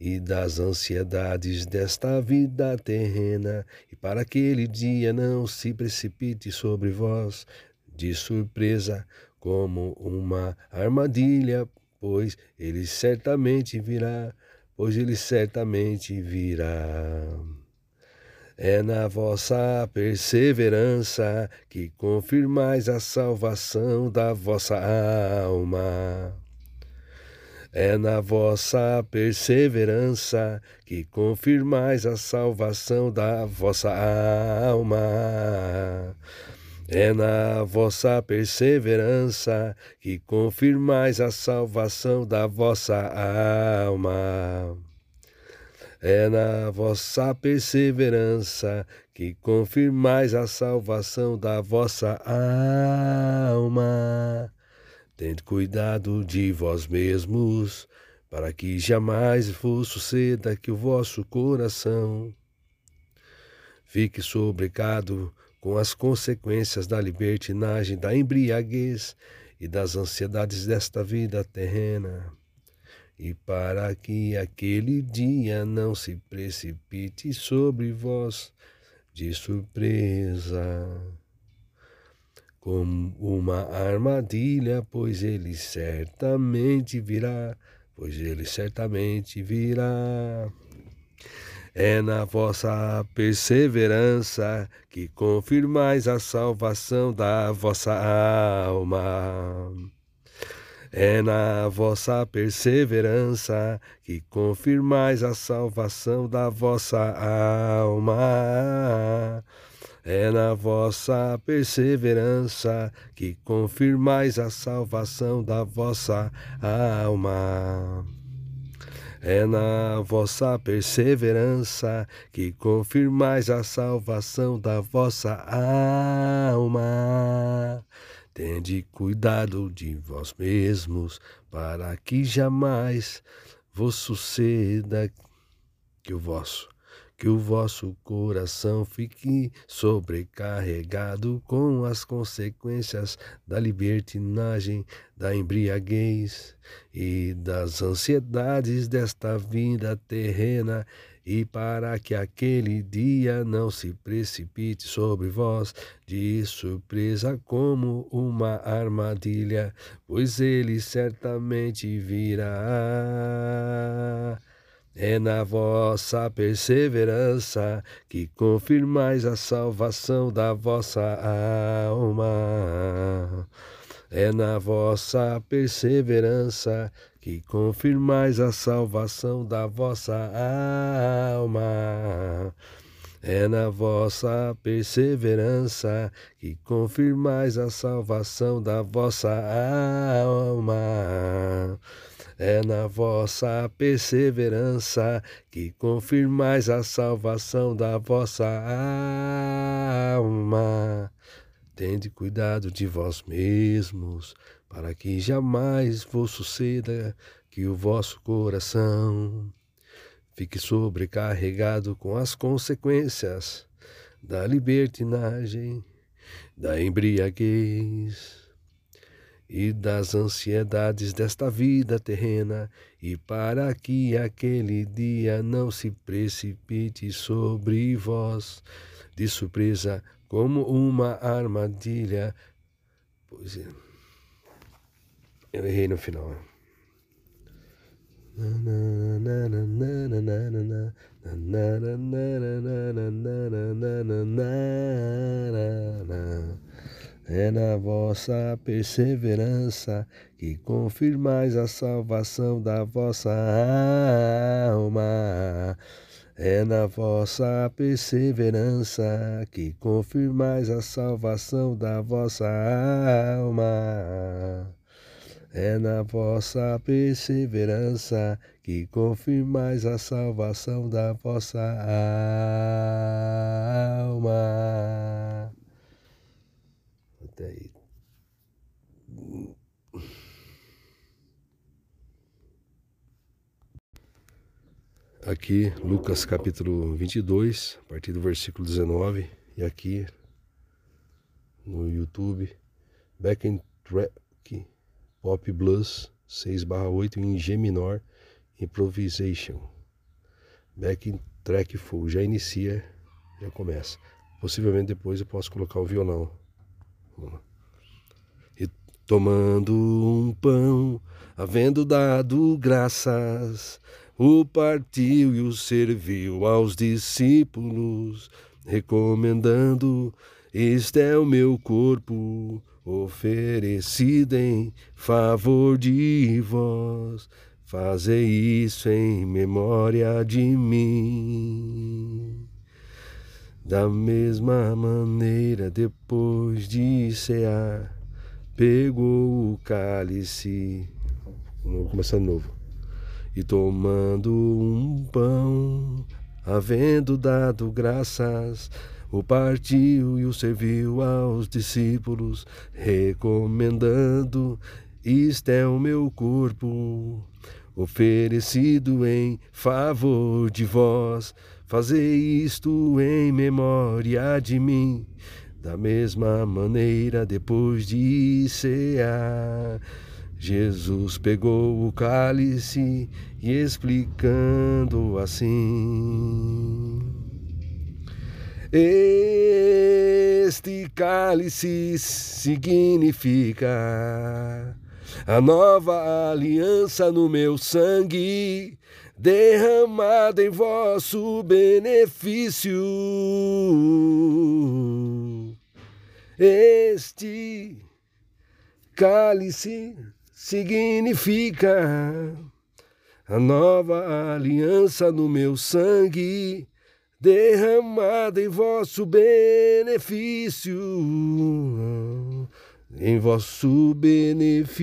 e das ansiedades desta vida terrena, e para aquele dia não se precipite sobre vós de surpresa como uma armadilha, pois ele certamente virá pois ele certamente virá. É na vossa perseverança que confirmais a salvação da vossa alma. É na vossa perseverança que confirmais a salvação da vossa alma. É na vossa perseverança que confirmais a salvação da vossa alma. É na vossa perseverança que confirmais a salvação da vossa alma. Tende cuidado de vós mesmos, para que jamais vos suceda que o vosso coração fique sobrecado com as consequências da libertinagem, da embriaguez e das ansiedades desta vida terrena. E para que aquele dia não se precipite sobre vós de surpresa, como uma armadilha, pois ele certamente virá, pois ele certamente virá. É na vossa perseverança que confirmais a salvação da vossa alma. É na vossa perseverança que confirmais a salvação da vossa alma. É na vossa perseverança que confirmais a salvação da vossa alma. É na vossa perseverança que confirmais a salvação da vossa alma. Tende cuidado de vós mesmos, para que jamais vos suceda que o vosso que o vosso coração fique sobrecarregado com as consequências da libertinagem, da embriaguez e das ansiedades desta vida terrena, e para que aquele dia não se precipite sobre vós de surpresa como uma armadilha, pois ele certamente virá. É na vossa perseverança que confirmais a salvação da vossa alma. É na vossa perseverança que confirmais a salvação da vossa alma. É na vossa perseverança que confirmais a salvação da vossa alma. É na vossa perseverança que confirmais a salvação da vossa alma. Tende cuidado de vós mesmos, para que jamais vos suceda que o vosso coração fique sobrecarregado com as consequências da libertinagem, da embriaguez e das ansiedades desta vida terrena, e para que aquele dia não se precipite sobre vós de surpresa como uma armadilha. Pois é. Eu errei no final. É na vossa perseverança que confirmais a salvação da vossa alma. É na vossa perseverança que confirmais a salvação da vossa alma. É na vossa perseverança que confirmais a salvação da vossa alma. Aqui, Lucas capítulo 22, a partir do versículo 19, e aqui no YouTube, Back in Track Pop Blues 6/8 em G menor, Improvisation. Backing track full, já inicia, já começa. Possivelmente depois eu posso colocar o violão. E tomando um pão, havendo dado graças, o partiu e o serviu aos discípulos, recomendando: Este é o meu corpo oferecida em favor de vós. Fazei isso em memória de mim. Da mesma maneira, depois de cear, pegou o cálice. Vamos começar de novo. E tomando um pão, havendo dado graças, o partiu e o serviu aos discípulos, recomendando: Isto é o meu corpo, oferecido em favor de vós. Fazei isto em memória de mim. Da mesma maneira, depois de cear, Jesus pegou o cálice e explicando assim. Este cálice significa a nova aliança no meu sangue, derramada em vosso benefício. Este cálice significa a nova aliança no meu sangue derramada em vosso benefício, em vosso benefício.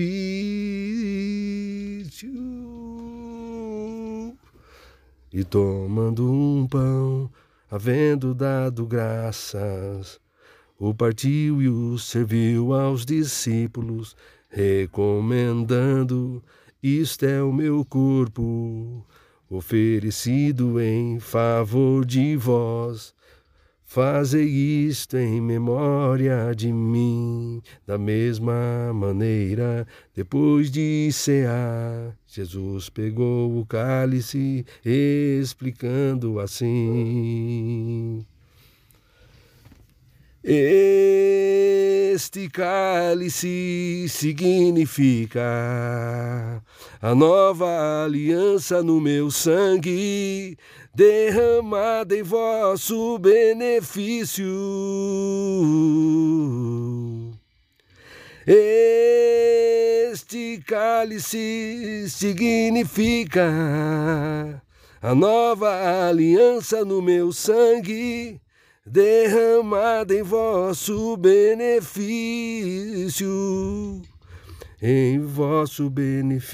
E tomando um pão, havendo dado graças, o partiu e o serviu aos discípulos, recomendando: Isto é o meu corpo oferecido em favor de vós. Fazei isto em memória de mim, da mesma maneira, depois de cear, Jesus pegou o cálice, explicando assim: Este cálice significa a nova aliança no meu sangue, derramada em vosso benefício. Este cálice significa a nova aliança no meu sangue derramada em vosso benefício, em vosso benefício.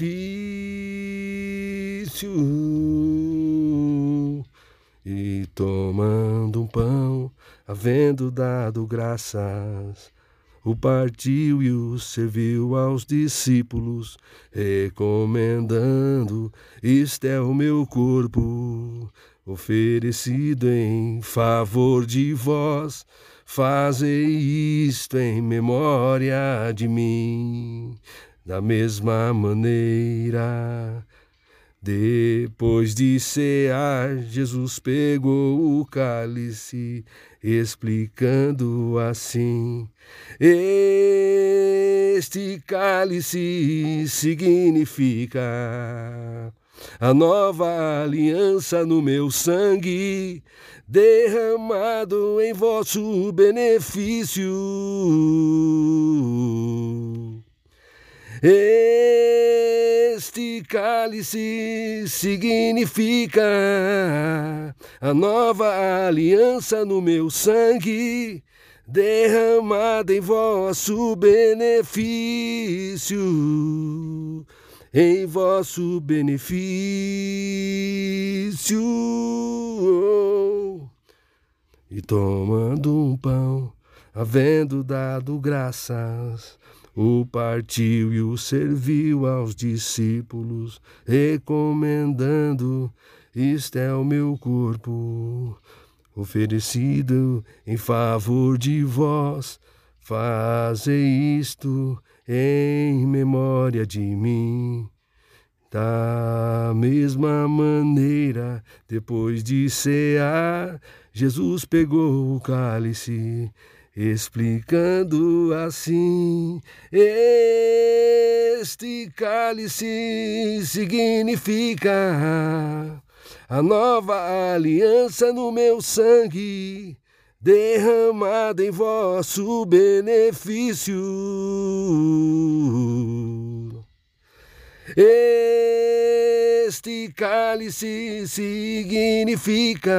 E tomando um pão, havendo dado graças, o partiu e o serviu aos discípulos, recomendando: Isto é o meu corpo oferecido em favor de vós. Fazei isto em memória de mim, da mesma maneira. Depois de cear, Jesus pegou o cálice, explicando assim: Este cálice significa a nova aliança no meu sangue, derramado em vosso benefício. Este cálice significa a nova aliança no meu sangue, derramada em vosso benefício, em vosso benefício. E tomando um pão, havendo dado graças, o partiu e o serviu aos discípulos, recomendando: Isto é o meu corpo, oferecido em favor de vós. Fazei isto em memória de mim. Da mesma maneira, depois de cear, Jesus pegou o cálice explicando assim: Este cálice significa a nova aliança no meu sangue, derramada em vosso benefício. Este cálice significa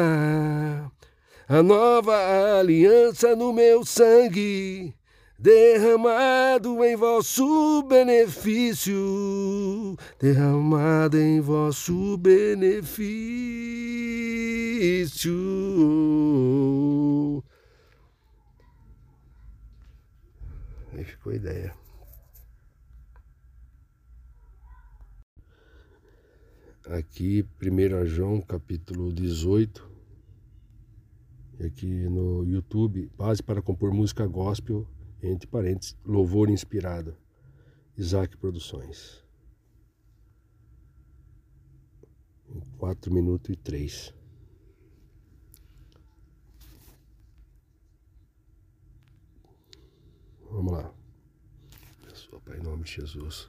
a nova aliança no meu sangue, derramado em vosso benefício, derramado em vosso benefício. Aí ficou a ideia. Aqui, 1 João capítulo 18, aqui no YouTube, base para compor música gospel, entre parênteses, louvor inspirado, Isaac Produções. 4 minutos e 3. Vamos lá. Pessoa, Pai, em nome de Jesus.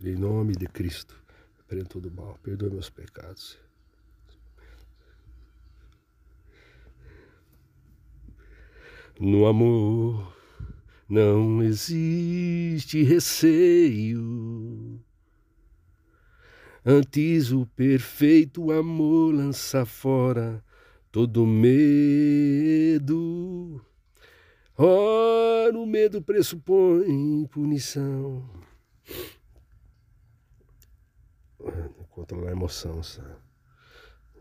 Em nome de Cristo repreendo todo mal, perdoe meus pecados. No amor não existe receio. Antes o perfeito amor lança fora todo medo. Ora, o medo pressupõe punição controlar a emoção, sabe?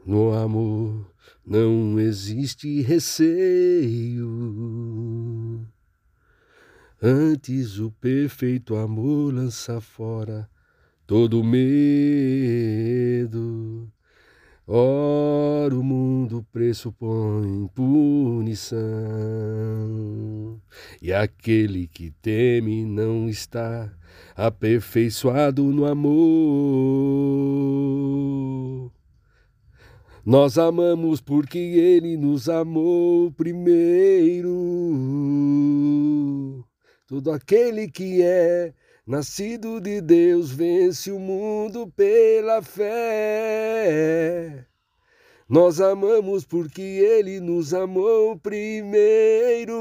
No amor não existe receio. Antes o perfeito amor lança fora todo medo. Ora, o mundo pressupõe punição, e aquele que teme não está aperfeiçoado no amor. Nós amamos porque Ele nos amou primeiro. Todo aquele que é Nascido de Deus, vence o mundo pela fé. Nós amamos porque Ele nos amou primeiro.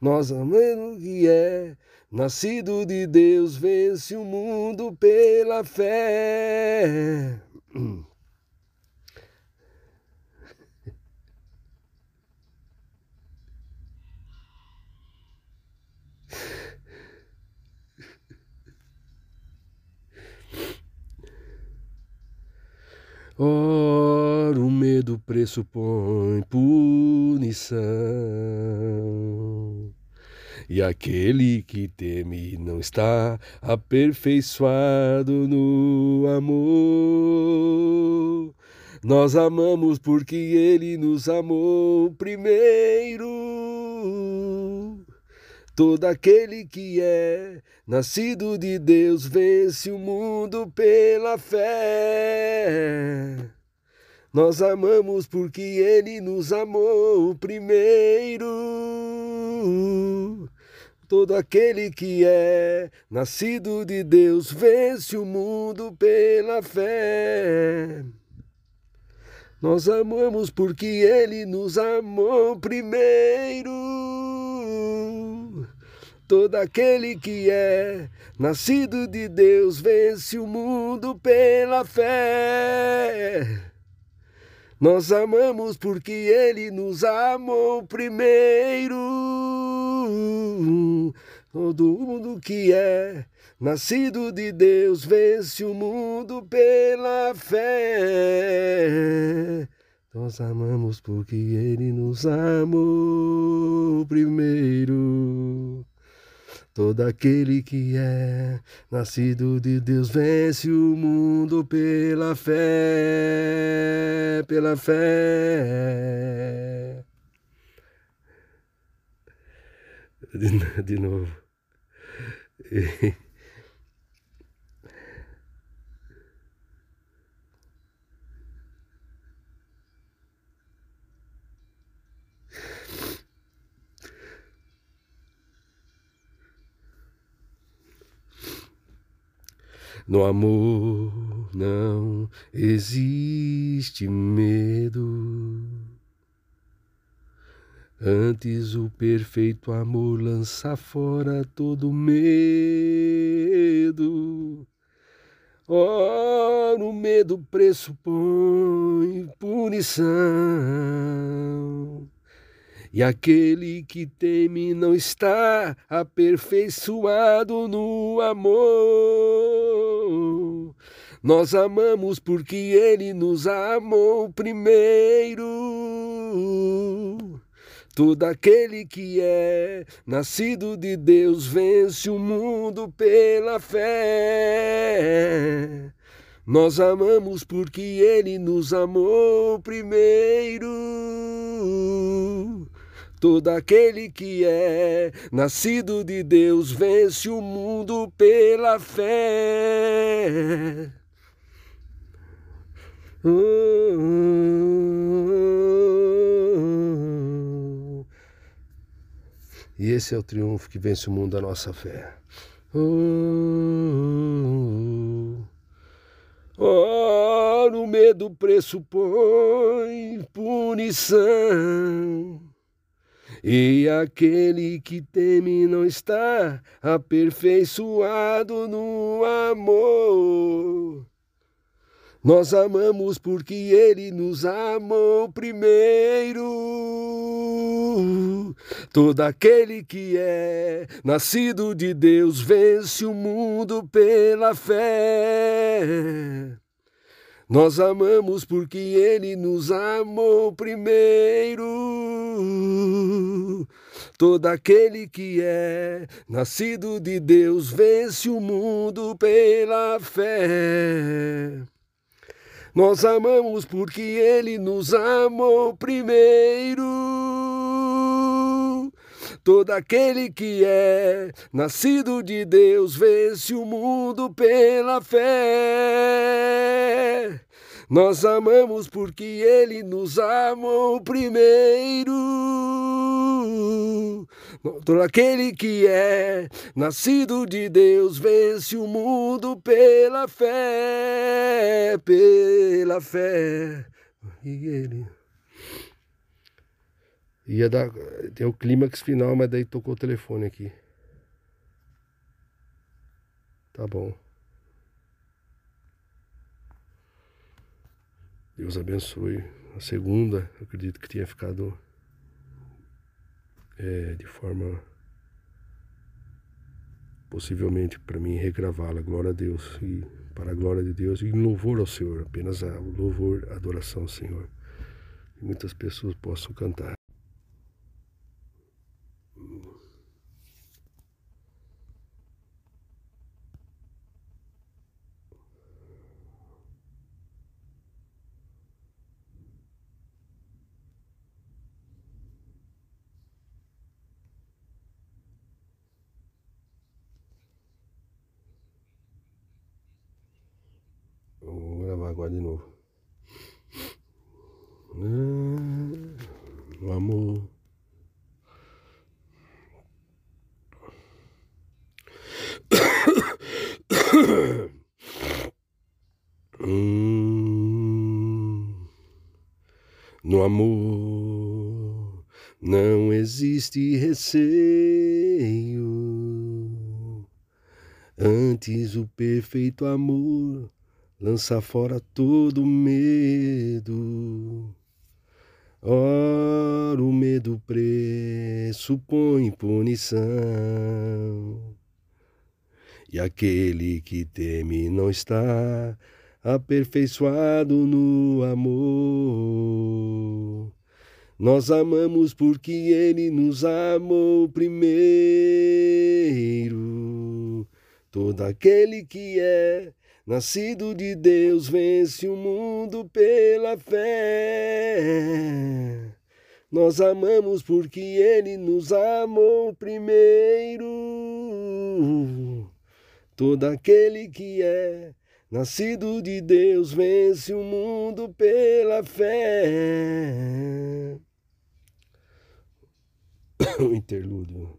Nós amamos que é nascido de Deus, vence o mundo pela fé. Ora, o medo pressupõe punição. E aquele que teme não está aperfeiçoado no amor. Nós amamos porque ele nos amou primeiro. Todo aquele que é nascido de Deus vence o mundo pela fé. Nós amamos porque Ele nos amou primeiro. Todo aquele que é nascido de Deus vence o mundo pela fé. Nós amamos porque Ele nos amou primeiro. Todo aquele que é nascido de Deus vence o mundo pela fé. Nós amamos porque Ele nos amou primeiro. Todo mundo que é nascido de Deus vence o mundo pela fé. Nós amamos porque Ele nos amou primeiro. Todo aquele que é nascido de Deus vence o mundo pela fé, pela fé. De, de novo. No amor não existe medo. Antes o perfeito amor lança fora todo medo. Ora, o medo pressupõe punição. E aquele que teme não está aperfeiçoado no amor. Nós amamos porque ele nos amou primeiro. Todo aquele que é nascido de Deus vence o mundo pela fé. Nós amamos porque ele nos amou primeiro. Todo aquele que é nascido de Deus vence o mundo pela fé. E esse é o triunfo que vence o mundo da nossa fé. Ora, o medo pressupõe punição. E aquele que teme não está aperfeiçoado no amor. Nós amamos porque ele nos amou primeiro. Todo aquele que é nascido de Deus vence o mundo pela fé. Nós amamos porque Ele nos amou primeiro. Todo aquele que é nascido de Deus vence o mundo pela fé. Nós amamos porque Ele nos amou primeiro. Todo aquele que é nascido de Deus vence o mundo pela fé. Nós amamos porque Ele nos amou primeiro. Todo aquele que é nascido de Deus vence o mundo pela fé, pela fé. E Ele ia dar tem o clímax final, mas daí tocou o telefone aqui. Tá bom. Deus abençoe. A segunda, acredito que tinha ficado é, de forma possivelmente para mim regravá-la, glória a Deus e para a glória de Deus e louvor ao Senhor, apenas a louvor, a adoração ao Senhor. E muitas pessoas possam cantar. agora de novo. O amor. Hum, no amor não existe receio. Antes o perfeito amor lança fora todo medo. Ora, o medo pressupõe punição. E aquele que teme não está aperfeiçoado no amor. Nós amamos porque ele nos amou primeiro. Todo aquele que é Nascido de Deus, vence o mundo pela fé. Nós amamos porque Ele nos amou primeiro. Todo aquele que é nascido de Deus vence o mundo pela fé. (coughs) o interlúdio.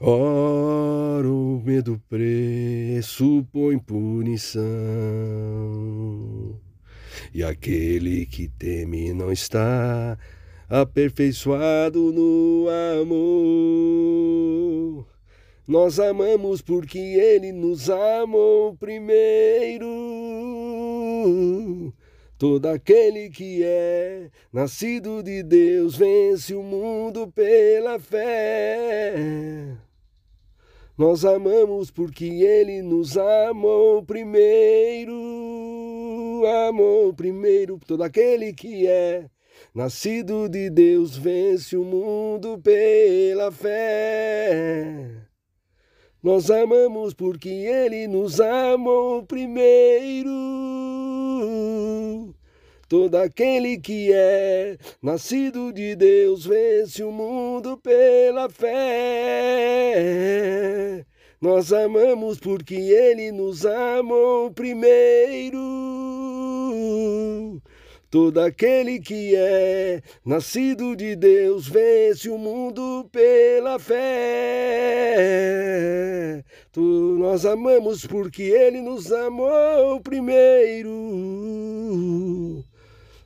Ora, o medo pressupõe punição, e aquele que teme não está aperfeiçoado no amor. Nós amamos porque ele nos amou primeiro. Todo aquele que é nascido de Deus vence o mundo pela fé. Nós amamos porque Ele nos amou primeiro. Amou primeiro. Todo aquele que é nascido de Deus vence o mundo pela fé. Nós amamos porque Ele nos amou primeiro. Todo aquele que é nascido de Deus vence o mundo pela fé. Nós amamos porque Ele nos amou primeiro. Todo aquele que é nascido de Deus vence o mundo pela fé. Tu, nós amamos porque Ele nos amou primeiro.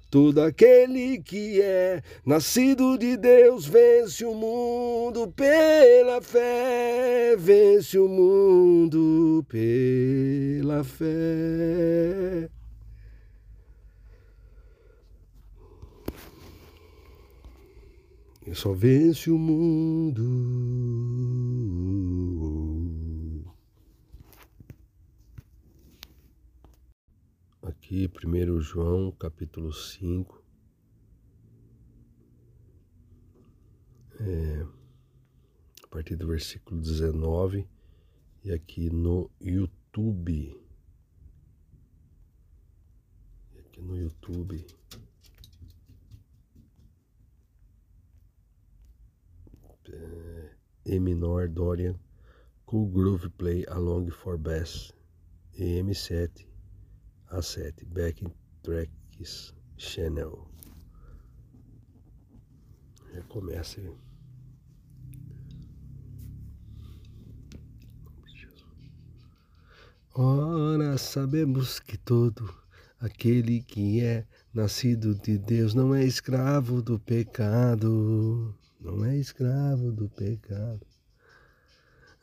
Todo aquele que é nascido de Deus vence o mundo pela fé, vence o mundo pela fé. E só vence o mundo. Aqui, 1 João capítulo 5. É, a partir do versículo 19 e aqui no YouTube. Aqui no YouTube. É, e menor Dorian Cool Groove Play Along for Bass EM7 a7 Backing Tracks Channel. Já começa. Ora, sabemos que todo aquele que é nascido de Deus não é escravo do pecado, não é escravo do pecado.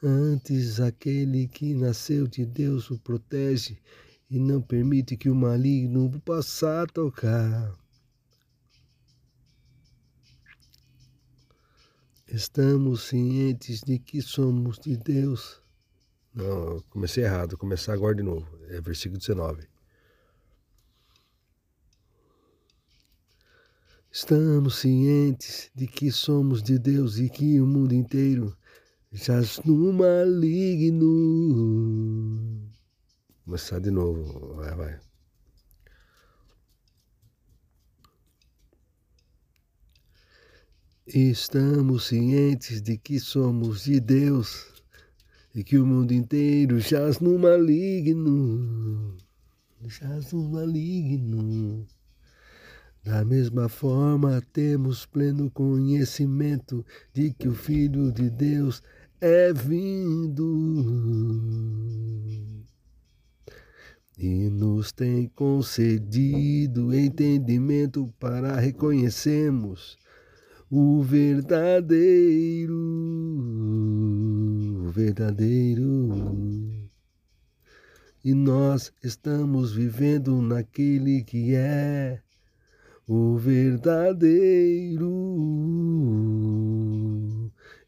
Antes, aquele que nasceu de Deus o protege e não permite que o maligno possa tocar. Estamos cientes de que somos de Deus. Não, comecei errado, vou começar agora de novo. É versículo 19. Estamos cientes de que somos de Deus e que o mundo inteiro jaz no maligno. Começar de novo. Vai, vai. Estamos cientes de que somos de Deus e que o mundo inteiro jaz no maligno. Jaz no maligno. Da mesma forma, temos pleno conhecimento de que o Filho de Deus é vindo e nos tem concedido entendimento para reconhecermos o verdadeiro, o verdadeiro. E nós estamos vivendo naquele que é o verdadeiro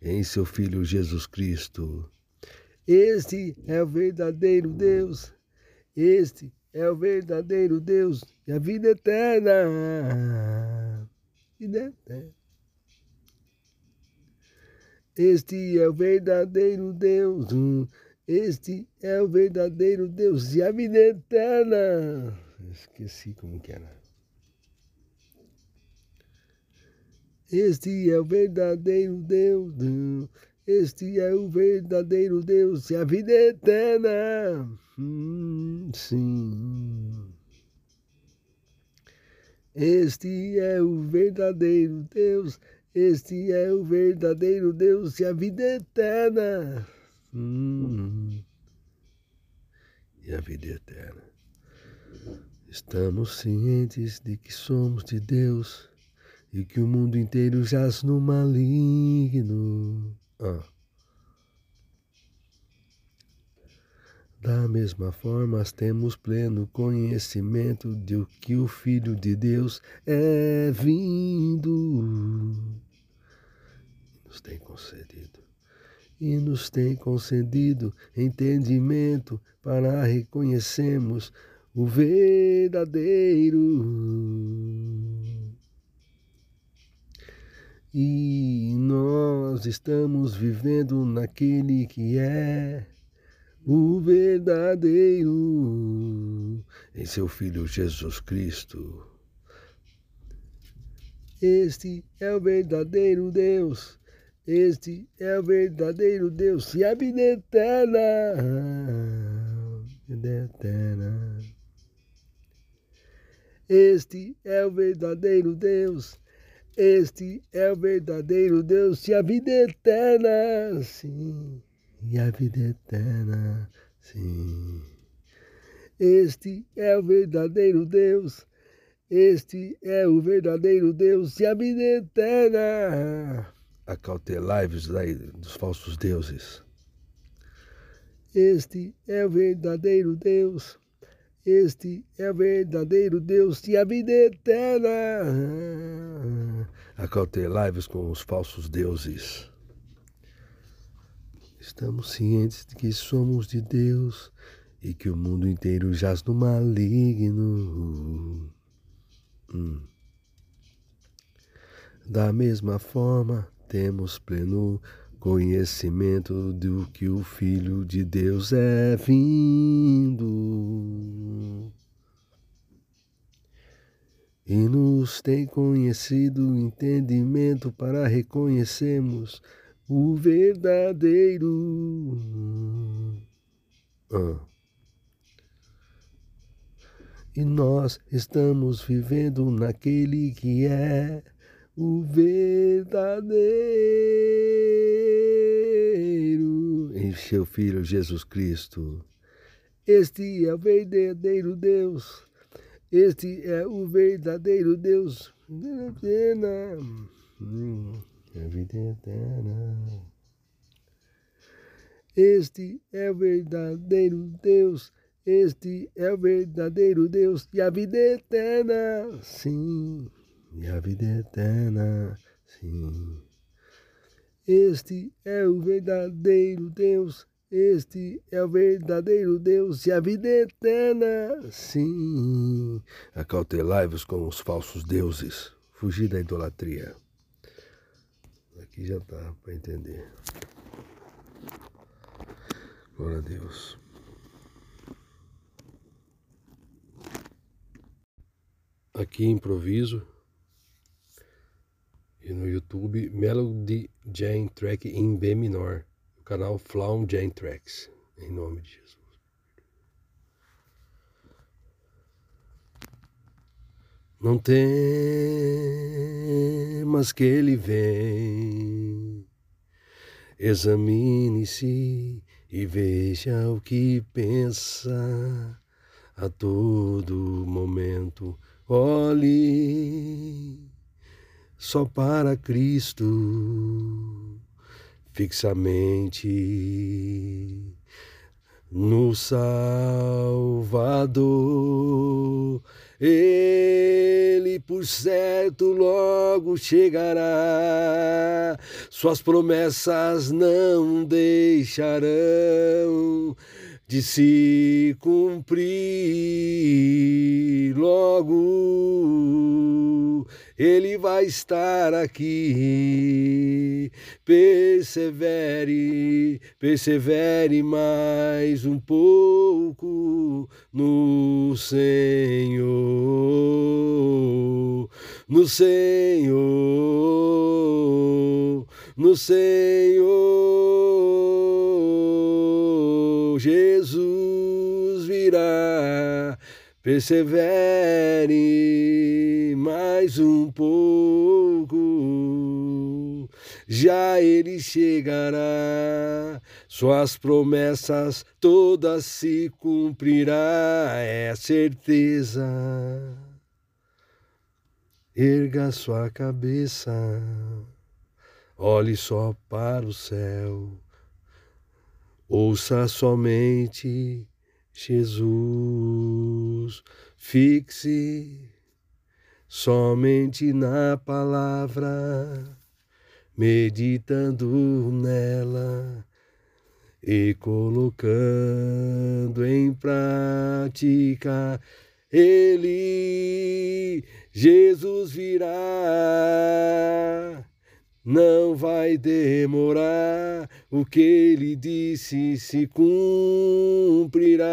em seu Filho Jesus Cristo. Este é o verdadeiro Deus, este é o verdadeiro Deus e a vida eterna. Vida eterna. Este é o verdadeiro Deus, este é o verdadeiro Deus e a vida eterna. Esqueci como que era. Este é o verdadeiro Deus, este é o verdadeiro Deus e a vida eterna. Hum, sim. Este é o verdadeiro Deus, este é o verdadeiro Deus e a vida eterna. Hum. E a vida eterna. Estamos cientes de que somos de Deus e que o mundo inteiro jaz no maligno. Ah. Da mesma forma, temos pleno conhecimento de que o Filho de Deus é vindo. Nos tem concedido. E nos tem concedido entendimento para reconhecermos o verdadeiro e nós estamos vivendo naquele que é o verdadeiro em seu Filho Jesus Cristo. Este é o verdadeiro Deus, este é o verdadeiro Deus e a vida eterna, eterna. Este é o verdadeiro Deus este é o verdadeiro Deus e a vida eterna, sim, e a vida eterna, sim. Este é o verdadeiro Deus, este é o verdadeiro Deus e a vida eterna. Acautelai-vos dos falsos deuses. Este é o verdadeiro Deus, este é o verdadeiro Deus e a vida eterna. Acautelai-vos com os falsos deuses. Estamos cientes de que somos de Deus e que o mundo inteiro jaz no maligno. Hum. Da mesma forma, temos pleno conhecimento do que o Filho de Deus é vindo. E nos tem conhecido entendimento para reconhecermos o verdadeiro. Ah. E nós estamos vivendo naquele que é o verdadeiro em seu Filho Jesus Cristo. Este é o verdadeiro Deus. Este é o verdadeiro Deus. Eterna. A vida eterna. Este é o verdadeiro Deus. Este é o verdadeiro Deus e a vida eterna. Sim e a vida eterna, sim. Este é o verdadeiro Deus, este é o verdadeiro Deus e a vida eterna, sim. Acautelai-vos com os falsos deuses, fugir da idolatria. Aqui já está para entender. Glória a Deus. Aqui improviso no YouTube Melody Jane Track em B menor, o canal Flaum Jane Tracks, em nome de Jesus. Não temas que ele vem. Examine-se e veja o que pensa a todo momento. Olhe só para Cristo fixamente no Salvador. Ele por certo logo chegará, suas promessas não deixarão de se cumprir logo. Ele vai estar aqui. Persevere, persevere mais um pouco no Senhor, no Senhor, no Senhor. Jesus virá. Persevere mais um pouco, já ele chegará, suas promessas todas se cumprirá, é certeza. Erga sua cabeça, olhe só para o céu, ouça somente Jesus, fixe somente na palavra, meditando nela e colocando em prática. Ele, Jesus virá não vai demorar, o que ele disse se cumprirá.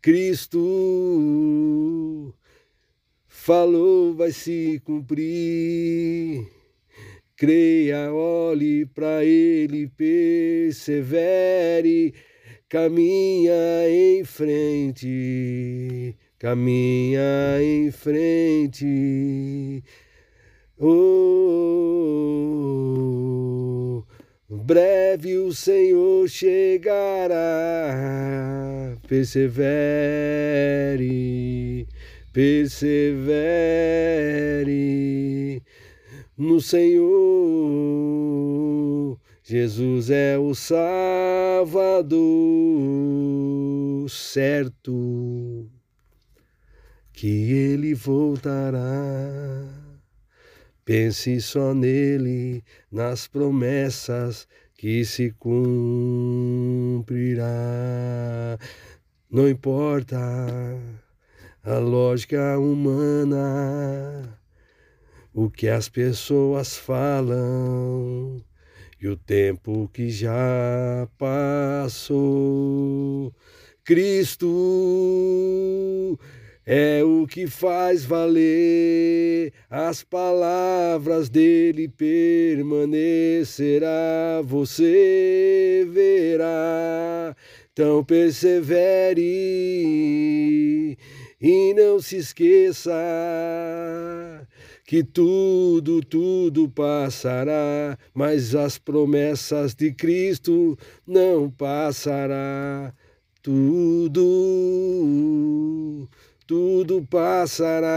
Cristo falou, vai se cumprir. Creia, olhe para ele, persevere, caminha em frente, caminha em frente. Oh, breve o Senhor chegará. Persevere, persevere no Senhor. Jesus é o Salvador, certo que ele voltará. Pense só nele, nas promessas que se cumprirá. Não importa a lógica humana, o que as pessoas falam e o tempo que já passou. Cristo é o que faz valer as palavras dele permanecerá, você verá. Então persevere e não se esqueça que tudo, tudo passará, mas as promessas de Cristo não passará. Tudo tudo passará,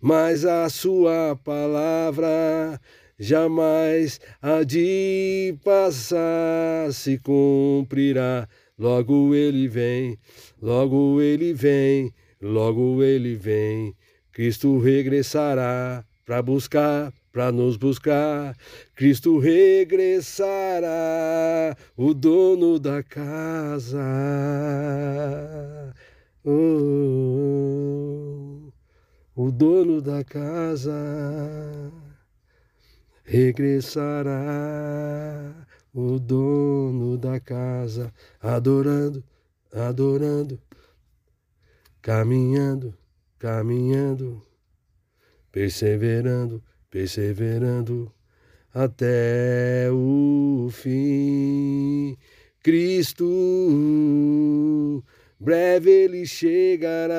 mas a sua palavra jamais há de passar, se cumprirá. Logo ele vem, logo ele vem, logo ele vem. Cristo regressará para buscar, para nos buscar. Cristo regressará, o dono da casa Oh, o dono da casa regressará, o dono da casa, adorando, adorando, caminhando, caminhando, perseverando, perseverando até o fim. Cristo breve ele chegará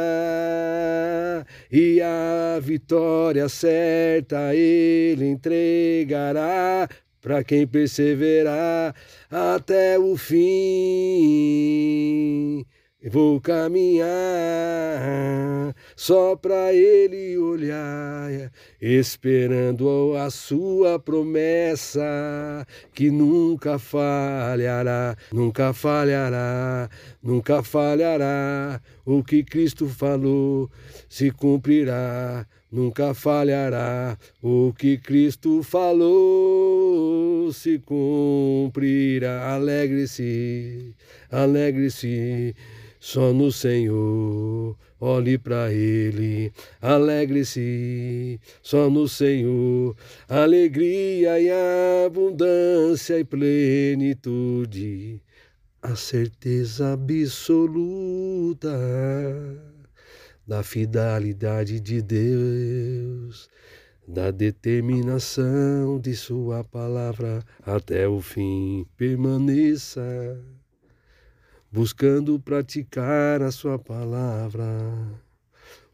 e a vitória certa ele entregará para quem perseverar até o fim. Vou caminhar só para ele olhar, esperando a sua promessa que nunca falhará, nunca falhará, nunca falhará. O que Cristo falou se cumprirá, nunca falhará. O que Cristo falou se cumprirá. Alegre-se, alegre-se só no Senhor. Olhe para Ele, alegre-se, só no Senhor, alegria e abundância e plenitude, a certeza absoluta da fidelidade de Deus, da determinação de Sua palavra até o fim permaneça buscando praticar a Sua palavra,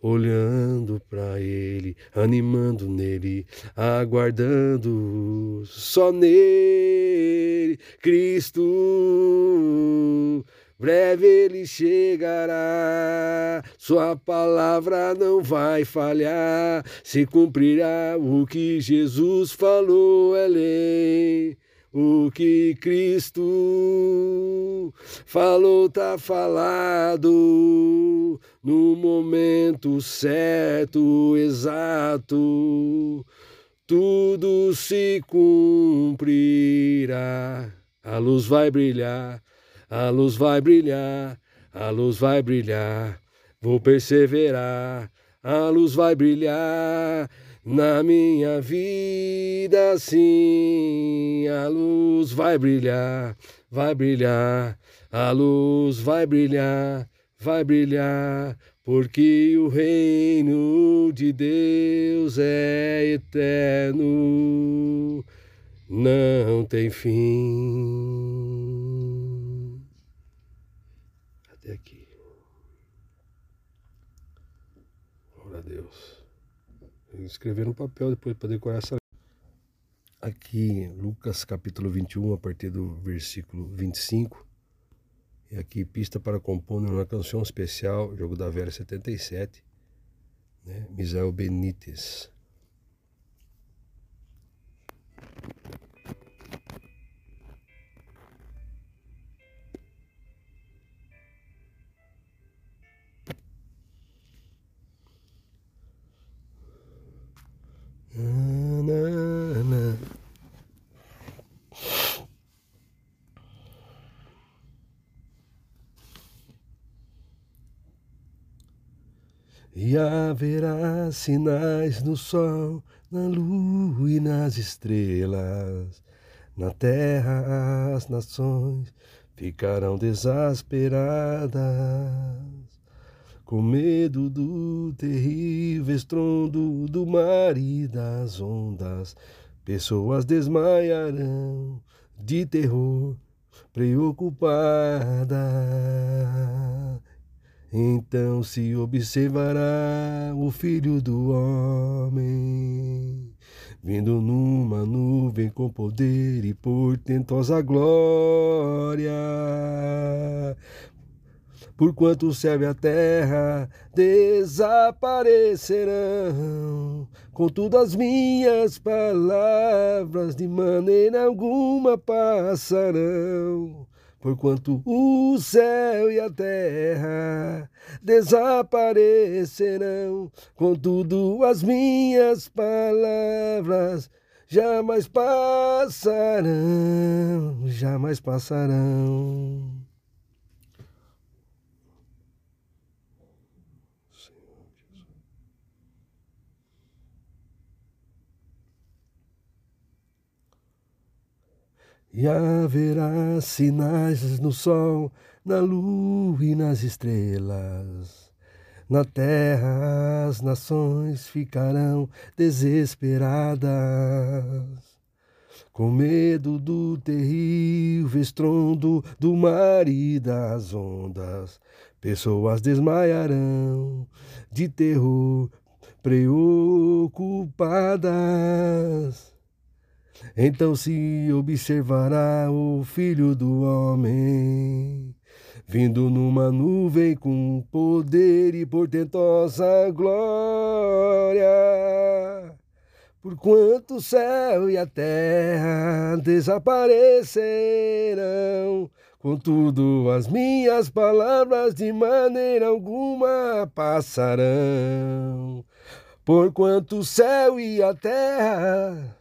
olhando para Ele, animando nele, aguardando só nele, Cristo. Breve ele chegará, sua palavra não vai falhar, se cumprirá o que Jesus falou, é lei. O que Cristo falou tá falado no momento certo, exato. Tudo se cumprirá. A luz vai brilhar, a luz vai brilhar, a luz vai brilhar. Vou perseverar, a luz vai brilhar na minha vida, sim, a luz vai brilhar, vai brilhar, a luz vai brilhar, vai brilhar, porque o reino de Deus é eterno, não tem fim. Até aqui. Glória a Deus escrever no papel depois para decorar essa. Aqui, Lucas capítulo 21, a partir do versículo 25. E aqui, pista para compor uma canção especial, Jogo da Velha 77, né? Misael Benítez. E haverá sinais no sol, na lua e nas estrelas. Na terra as nações ficarão desasperadas, com medo do terrível estrondo do mar e das ondas. Pessoas desmaiarão de terror, preocupadas então se observará o Filho do Homem, vindo numa nuvem com poder e portentosa glória. Porquanto o céu e a terra desaparecerão, contudo as minhas palavras de maneira alguma passarão porquanto o céu e a terra desaparecerão, contudo as minhas palavras jamais passarão, jamais passarão. E haverá sinais no sol, na lua e nas estrelas. Na terra as nações ficarão desesperadas, Com medo do terrível estrondo do mar e das ondas, pessoas desmaiarão de terror, preocupadas. Então se observará o Filho do Homem, vindo numa nuvem com poder e portentosa glória. Porquanto o céu e a terra desaparecerão, contudo as minhas palavras de maneira alguma passarão. Porquanto o céu e a terra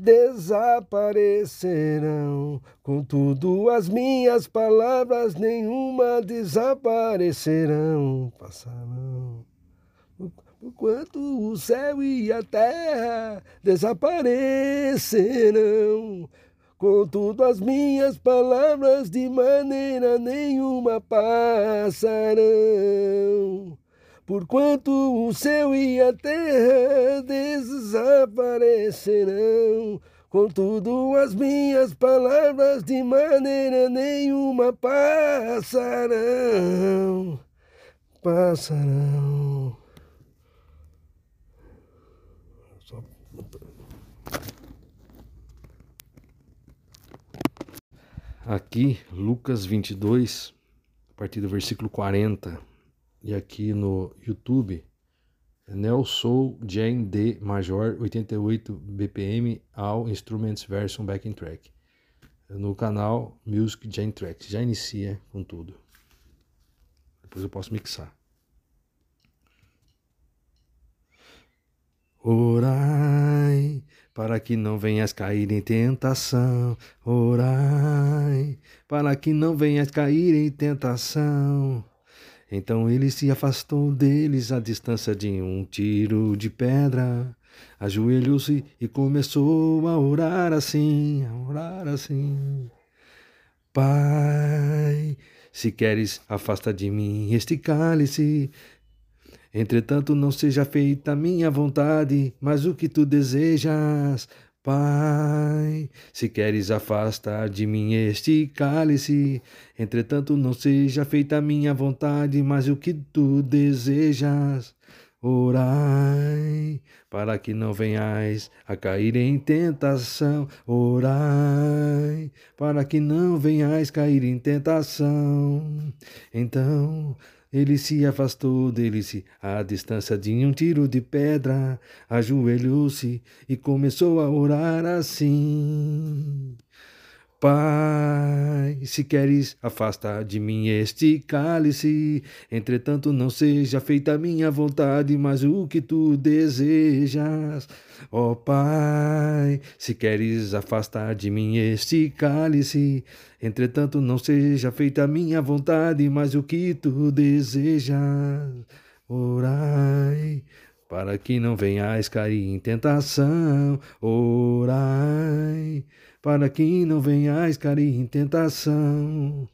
desaparecerão, contudo as minhas palavras nenhuma desaparecerão, passarão. Enquanto o céu e a terra desaparecerão, contudo as minhas palavras de maneira nenhuma passarão. Porquanto o céu e a terra desaparecerão, contudo as minhas palavras de maneira nenhuma passarão. Passarão. Aqui, Lucas 22, a partir do versículo 40, e aqui no YouTube, Nelson Jane D Major 88 BPM All Instruments Version Backing Track. No canal Music Jane Tracks. Já inicia com tudo. Depois eu posso mixar. Orai para que não venhas cair em tentação. Orai para que não venhas cair em tentação. Então ele se afastou deles à distância de um tiro de pedra. Ajoelhou-se e começou a orar assim, a orar assim. Pai, se queres, afasta de mim este cálice. Entretanto, não seja feita a minha vontade, mas o que tu desejas. Pai, se queres afastar de mim este cálice, entretanto não seja feita a minha vontade, mas o que tu desejas. Orai, para que não venhais a cair em tentação. Orai, para que não venhais cair em tentação. Então ele se afastou dele-se à distância de um tiro de pedra, ajoelhou-se e começou a orar assim. Pai, se queres, afasta de mim este cálice. Entretanto, não seja feita a minha vontade, mas o que tu desejas. Ó oh, Pai, se queres, afasta de mim este cálice. Entretanto, não seja feita a minha vontade, mas o que tu desejas. Orai para que não venhais cair em tentação. Orai para que não venhais cair em tentação.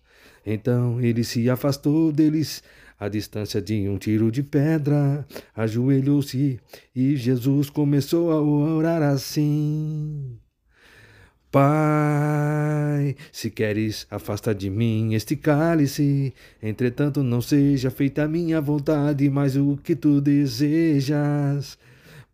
Então ele se afastou deles à distância de um tiro de pedra, ajoelhou-se e Jesus começou a orar assim. Pai, se queres, afasta de mim este cálice. Entretanto, não seja feita a minha vontade, mas o que tu desejas.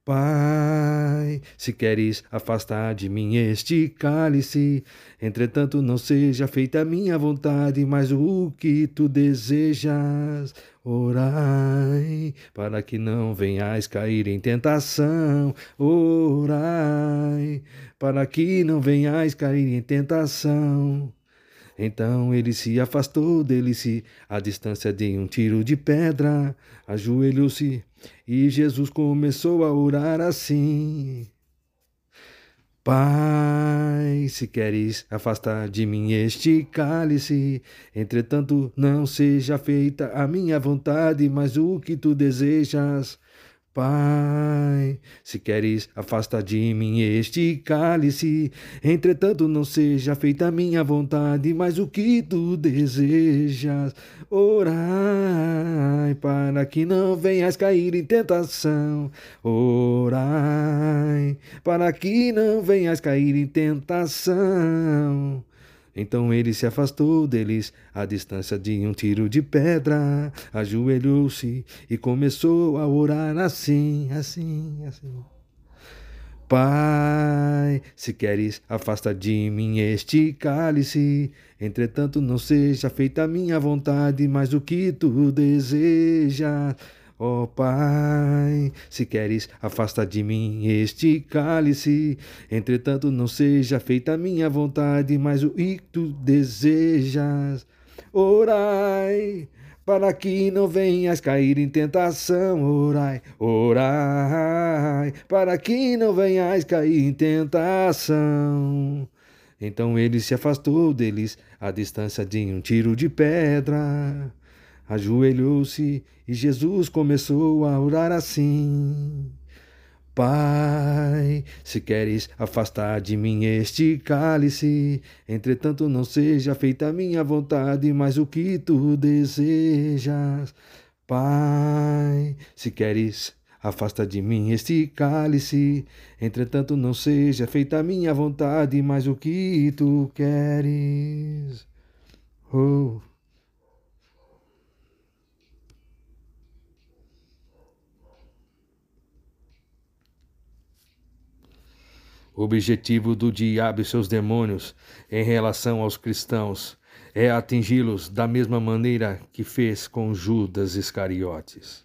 Pai, se queres afastar de mim este cálice, entretanto não seja feita a minha vontade, mas o que tu desejas. Orai, para que não venhais cair em tentação. Orai, para que não venhais cair em tentação. Então ele se afastou dele-se à distância de um tiro de pedra, ajoelhou-se e Jesus começou a orar assim. Pai, se queres afastar de mim este cálice, entretanto não seja feita a minha vontade, mas o que tu desejas. Pai, se queres, afasta de mim este cálice. Entretanto, não seja feita a minha vontade, mas o que tu desejas. Orai, para que não venhas cair em tentação. Orai, para que não venhas cair em tentação. Então ele se afastou deles à distância de um tiro de pedra, ajoelhou-se e começou a orar assim, assim, assim. Pai, se queres, afasta de mim este cálice. Entretanto, não seja feita a minha vontade, mas o que tu desejas. Ó oh, Pai, se queres, afasta de mim este cálice. Entretanto, não seja feita a minha vontade, mas o que tu desejas. Orai, para que não venhas cair em tentação. Orai, orai, para que não venhas cair em tentação. Então ele se afastou deles à distância de um tiro de pedra ajoelhou-se e Jesus começou a orar assim: Pai, se queres afastar de mim este cálice, entretanto não seja feita a minha vontade, mas o que tu desejas. Pai, se queres afasta de mim este cálice, entretanto não seja feita a minha vontade, mas o que tu queres. Oh. Objetivo do diabo e seus demônios em relação aos cristãos é atingi-los da mesma maneira que fez com Judas Iscariotes.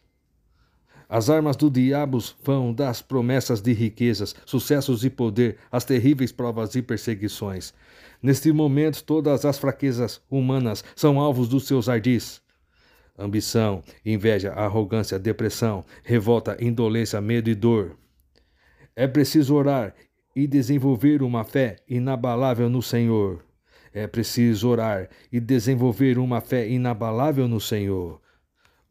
As armas do diabo vão das promessas de riquezas, sucessos e poder às terríveis provas e perseguições. Neste momento, todas as fraquezas humanas são alvos dos seus ardis. Ambição, inveja, arrogância, depressão, revolta, indolência, medo e dor. É preciso orar e desenvolver uma fé inabalável no Senhor. É preciso orar e desenvolver uma fé inabalável no Senhor.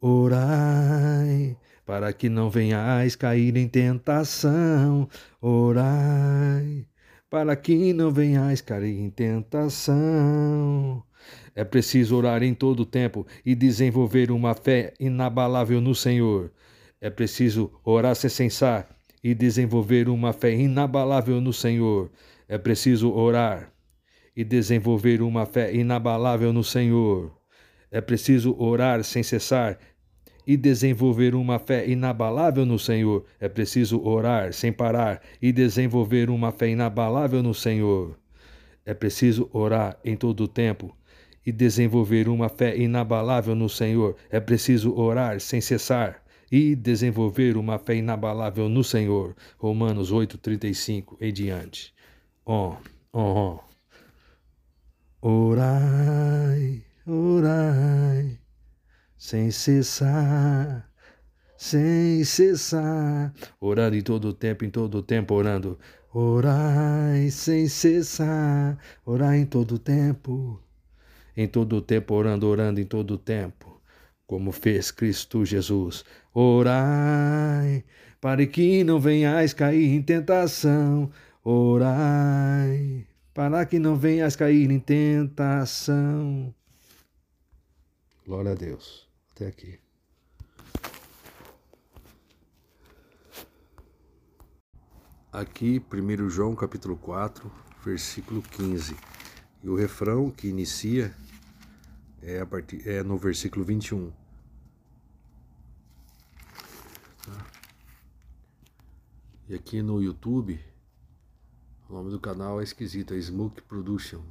Orai para que não venhais cair em tentação. Orai para que não venhais cair em tentação. É preciso orar em todo o tempo e desenvolver uma fé inabalável no Senhor. É preciso orar sem cessar e desenvolver uma fé inabalável no Senhor, é preciso orar e desenvolver uma fé inabalável no Senhor. É preciso orar sem cessar e desenvolver uma fé inabalável no Senhor. É preciso orar sem parar e desenvolver uma fé inabalável no Senhor. É preciso orar em todo o tempo e desenvolver uma fé inabalável no Senhor. É preciso orar sem cessar e desenvolver uma fé inabalável no Senhor. Romanos 8:35 e diante. Oh, oh, oh. Orai, orai, sem cessar, sem cessar, orando em todo o tempo, em todo o tempo orando. Orai sem cessar, orai em todo o tempo, em todo o tempo orando, orando em todo o tempo como fez Cristo Jesus. Orai, para que não venhais cair em tentação. Orai, para que não venhas cair em tentação. Glória a Deus. Até aqui. Aqui, 1 João capítulo 4, versículo 15. E o refrão que inicia é, a partir, é no versículo 21. Tá? E aqui no YouTube, o nome do canal é esquisito, é Smoke Production.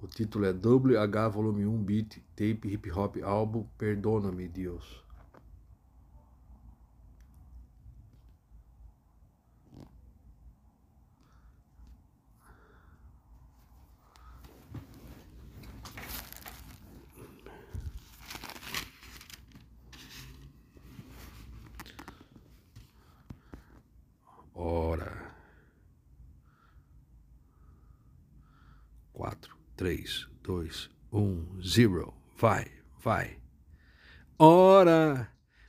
O título é WH Volume 1 Beat Tape Hip Hop Álbum Perdona-me, Deus. Ora. Quatro, três, dois, um, zero. Vai, vai. Ora,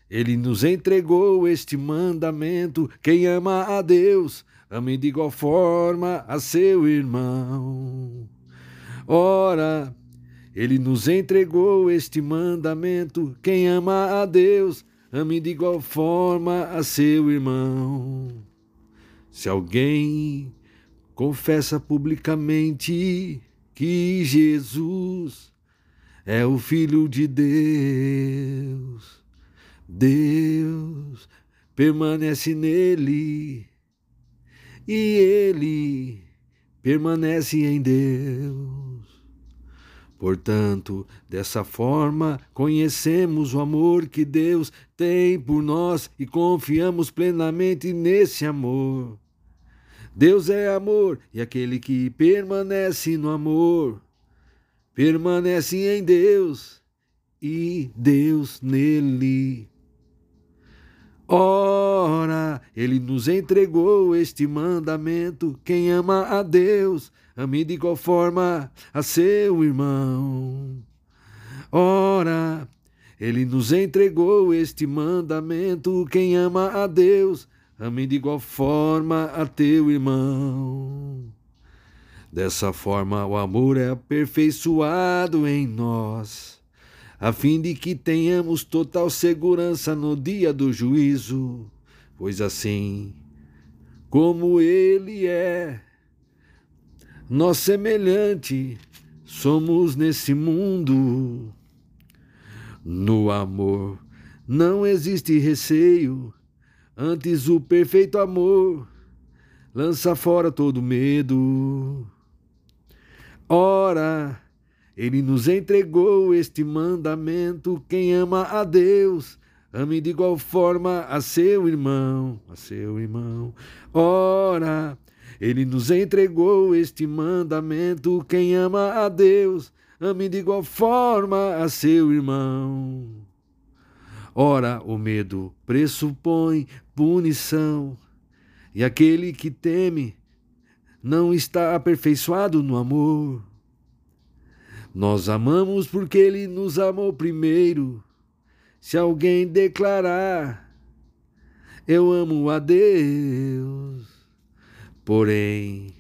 ele nos entregou este mandamento: quem ama a Deus, ame de igual forma a seu irmão. Ora, ele nos entregou este mandamento: quem ama a Deus, ame de igual forma a seu irmão. Se alguém confessa publicamente que Jesus é o Filho de Deus, Deus permanece nele e ele permanece em Deus. Portanto, dessa forma, conhecemos o amor que Deus tem por nós e confiamos plenamente nesse amor. Deus é amor e aquele que permanece no amor permanece em Deus e Deus nele. Ora, ele nos entregou este mandamento: quem ama a Deus, ame de igual forma a seu irmão. Ora, ele nos entregou este mandamento: quem ama a Deus, ame de igual forma a teu irmão. Dessa forma, o amor é aperfeiçoado em nós a fim de que tenhamos total segurança no dia do juízo, pois assim como Ele é, nós semelhante somos nesse mundo. No amor não existe receio, antes o perfeito amor lança fora todo medo. Ora, ele nos entregou este mandamento: quem ama a Deus, ame de igual forma a seu irmão, a seu irmão. Ora, ele nos entregou este mandamento: quem ama a Deus, ame de igual forma a seu irmão. Ora, o medo pressupõe punição, e aquele que teme não está aperfeiçoado no amor. Nós amamos porque Ele nos amou primeiro. Se alguém declarar, eu amo a Deus, porém,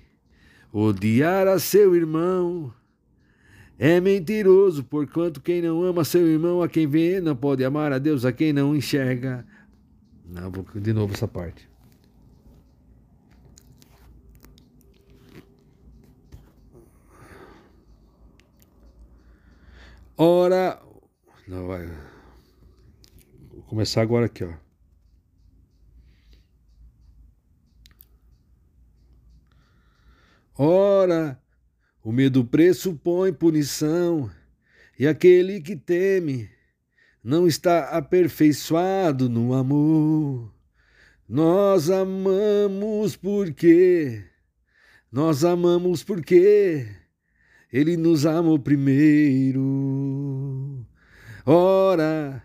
odiar a seu irmão é mentiroso, porquanto quem não ama seu irmão, a quem vê, não pode amar a Deus, a quem não enxerga. Não, vou de novo essa parte. Ora. Não, vai. Vou começar agora aqui, ó. Ora, o medo pressupõe punição, e aquele que teme não está aperfeiçoado no amor. Nós amamos porque, nós amamos porque ele nos amou primeiro. Ora,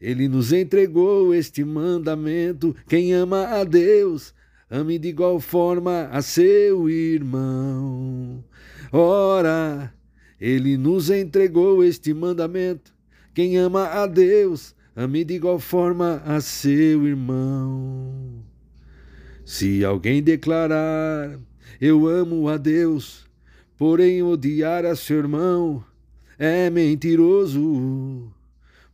ele nos entregou este mandamento: quem ama a Deus, ame de igual forma a seu irmão. Ora, ele nos entregou este mandamento: quem ama a Deus, ame de igual forma a seu irmão. Se alguém declarar, eu amo a Deus, Porém, odiar a seu irmão é mentiroso.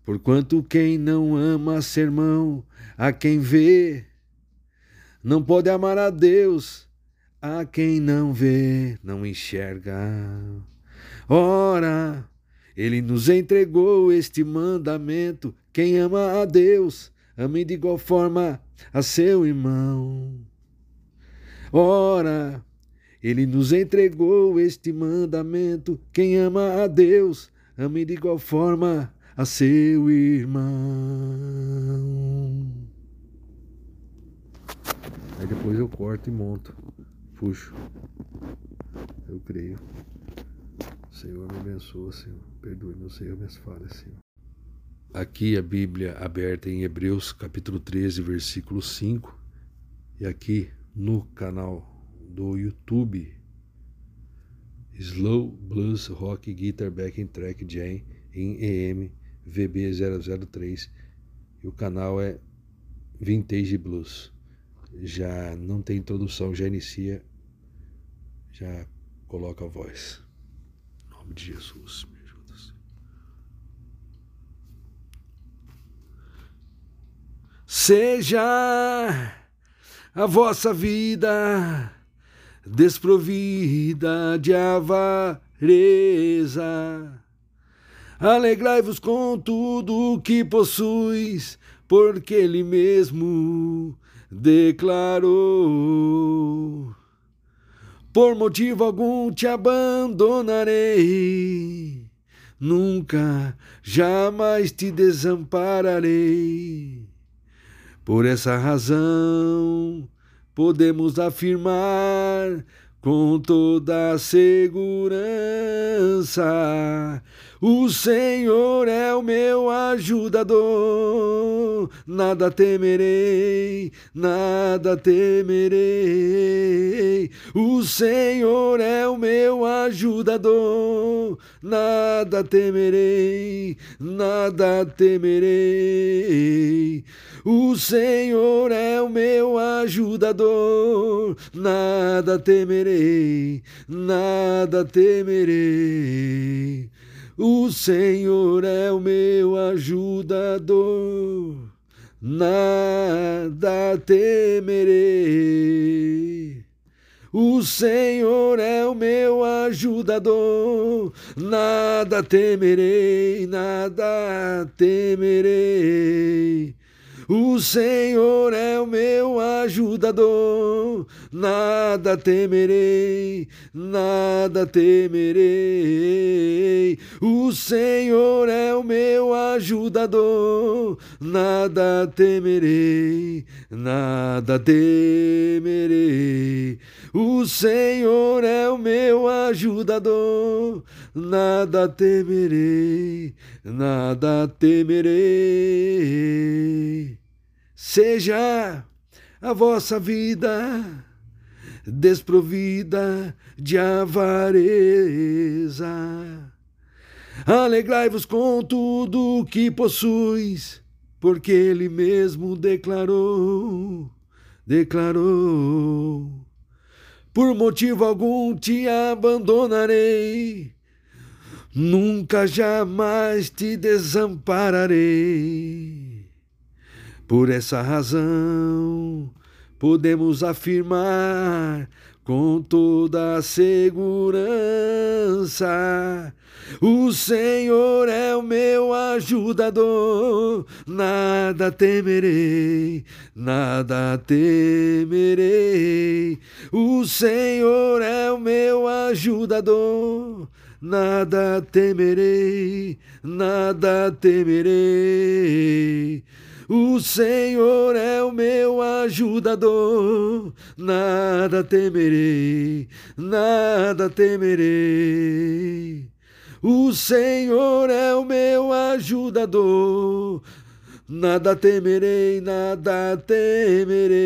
Porquanto quem não ama seu irmão, a quem vê, não pode amar a Deus, a quem não vê, não enxerga. Ora, ele nos entregou este mandamento: quem ama a Deus, ame de igual forma a seu irmão. Ora, ele nos entregou este mandamento: quem ama a Deus, ame de igual forma a seu irmão. Aí depois eu corto e monto, puxo. Eu creio. Senhor me abençoa, Senhor. Perdoe meu Senhor minhas falhas, Senhor. Aqui a Bíblia aberta em Hebreus capítulo 13, versículo 5. E aqui no canal do YouTube Slow Blues Rock Guitar Backing Track Jam em EM VB003 E o canal é Vintage Blues. Já não tem introdução, já inicia, já coloca a voz. Em nome de Jesus, me ajuda. Seja a vossa vida desprovida de avareza. Alegrai-vos com tudo que possuis, porque Ele mesmo declarou: Por motivo algum te abandonarei, nunca, jamais te desampararei. Por essa razão, podemos afirmar com toda segurança o Senhor é o meu ajudador, nada temerei, nada temerei. O Senhor é o meu ajudador, nada temerei, nada temerei. O Senhor é o meu ajudador, nada temerei, nada temerei. O Senhor é o meu ajudador, nada temerei. O Senhor é o meu ajudador, nada temerei, nada temerei. O Senhor é o meu ajudador, nada temerei, nada temerei. O Senhor é o meu ajudador, nada temerei, nada temerei. O Senhor é o meu ajudador, nada temerei, nada temerei seja a vossa vida desprovida de avareza. Alegrai-vos com tudo que possuis, porque Ele mesmo declarou, declarou. Por motivo algum te abandonarei, nunca jamais te desampararei. Por essa razão, podemos afirmar com toda a segurança: o Senhor é o meu ajudador, nada temerei, nada temerei. O Senhor é o meu ajudador. Nada temerei, nada temerei. O Senhor é o meu ajudador, nada temerei, nada temerei. O Senhor é o meu ajudador, nada temerei, nada temerei.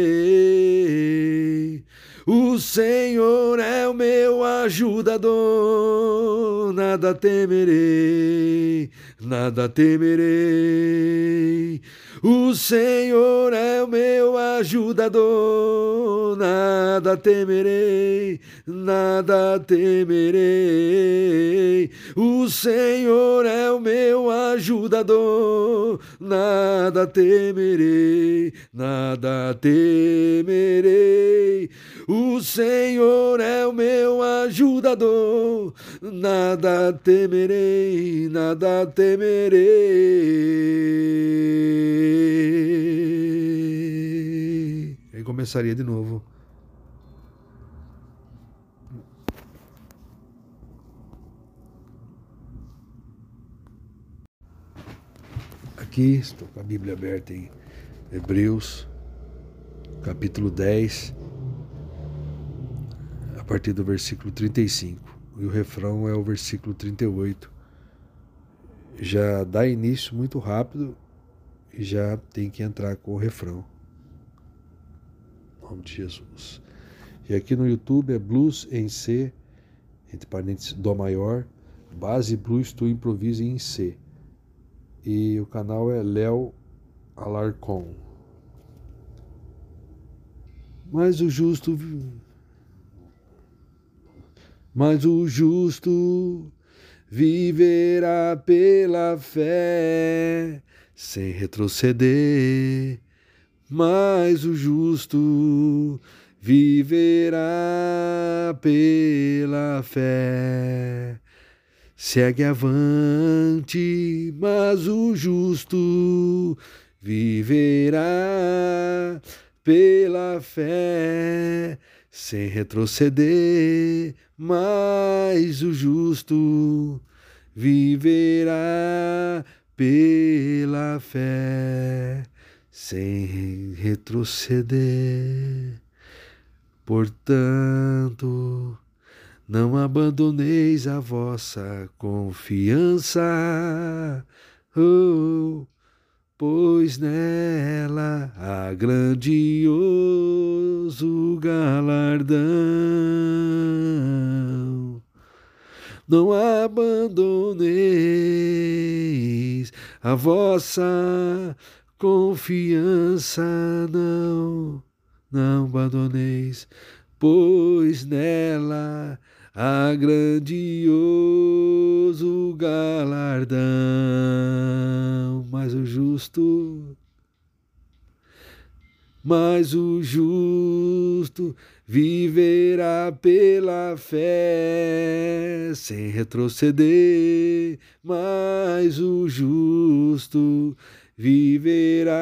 O Senhor é o meu ajudador, nada temerei, nada temerei. O Senhor é o meu ajudador, nada temerei, nada temerei. O Senhor é o meu ajudador, nada temerei, nada temerei. O Senhor é o meu ajudador, nada temerei, nada temerei. Aí começaria de novo. Aqui estou com a Bíblia aberta em Hebreus, capítulo 10, a partir do versículo 35. E o refrão é o versículo 38. Já dá início muito rápido e já tem que entrar com o refrão. Em nome de Jesus. E aqui no YouTube é Blues em C, entre parênteses, Dó maior, base blues tu improvise em C. E o canal é Léo Alarcon. Mas o justo mas o justo viverá pela fé, sem retroceder. Mas o justo viverá pela fé. Segue avante, mas o justo viverá pela fé, sem retroceder mas o justo viverá pela fé, sem retroceder. Portanto, não abandoneis a vossa confiança, oh, pois nela há grandioso galardão. Não abandoneis a vossa confiança, não, não abandoneis, pois nela a grandioso galardão. Mas o justo, mas o justo viverá pela fé, sem retroceder. Mas o justo viverá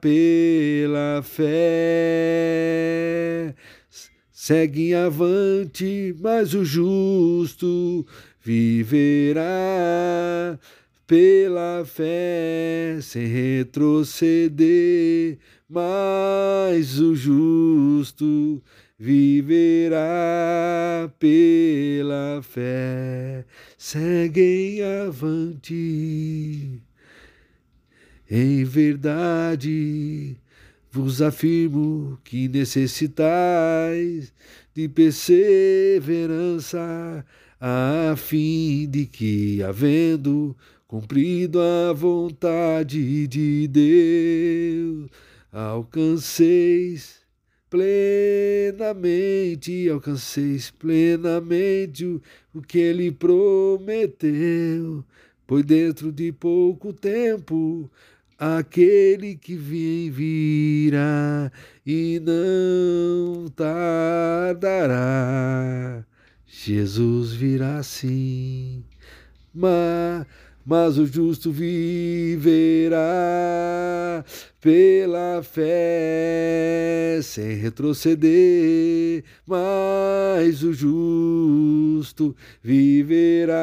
pela fé Segue avante, mas o justo viverá pela fé, sem retroceder. Mas o justo viverá pela fé. Segue avante, em verdade vos afirmo que necessitais de perseverança, a fim de que, havendo cumprido a vontade de Deus, alcanceis plenamente, alcanceis plenamente o, o que ele prometeu, pois dentro de pouco tempo aquele que vem virá e não tardará. Jesus virá sim, mas, mas o justo viverá pela fé, sem retroceder. Mas o justo viverá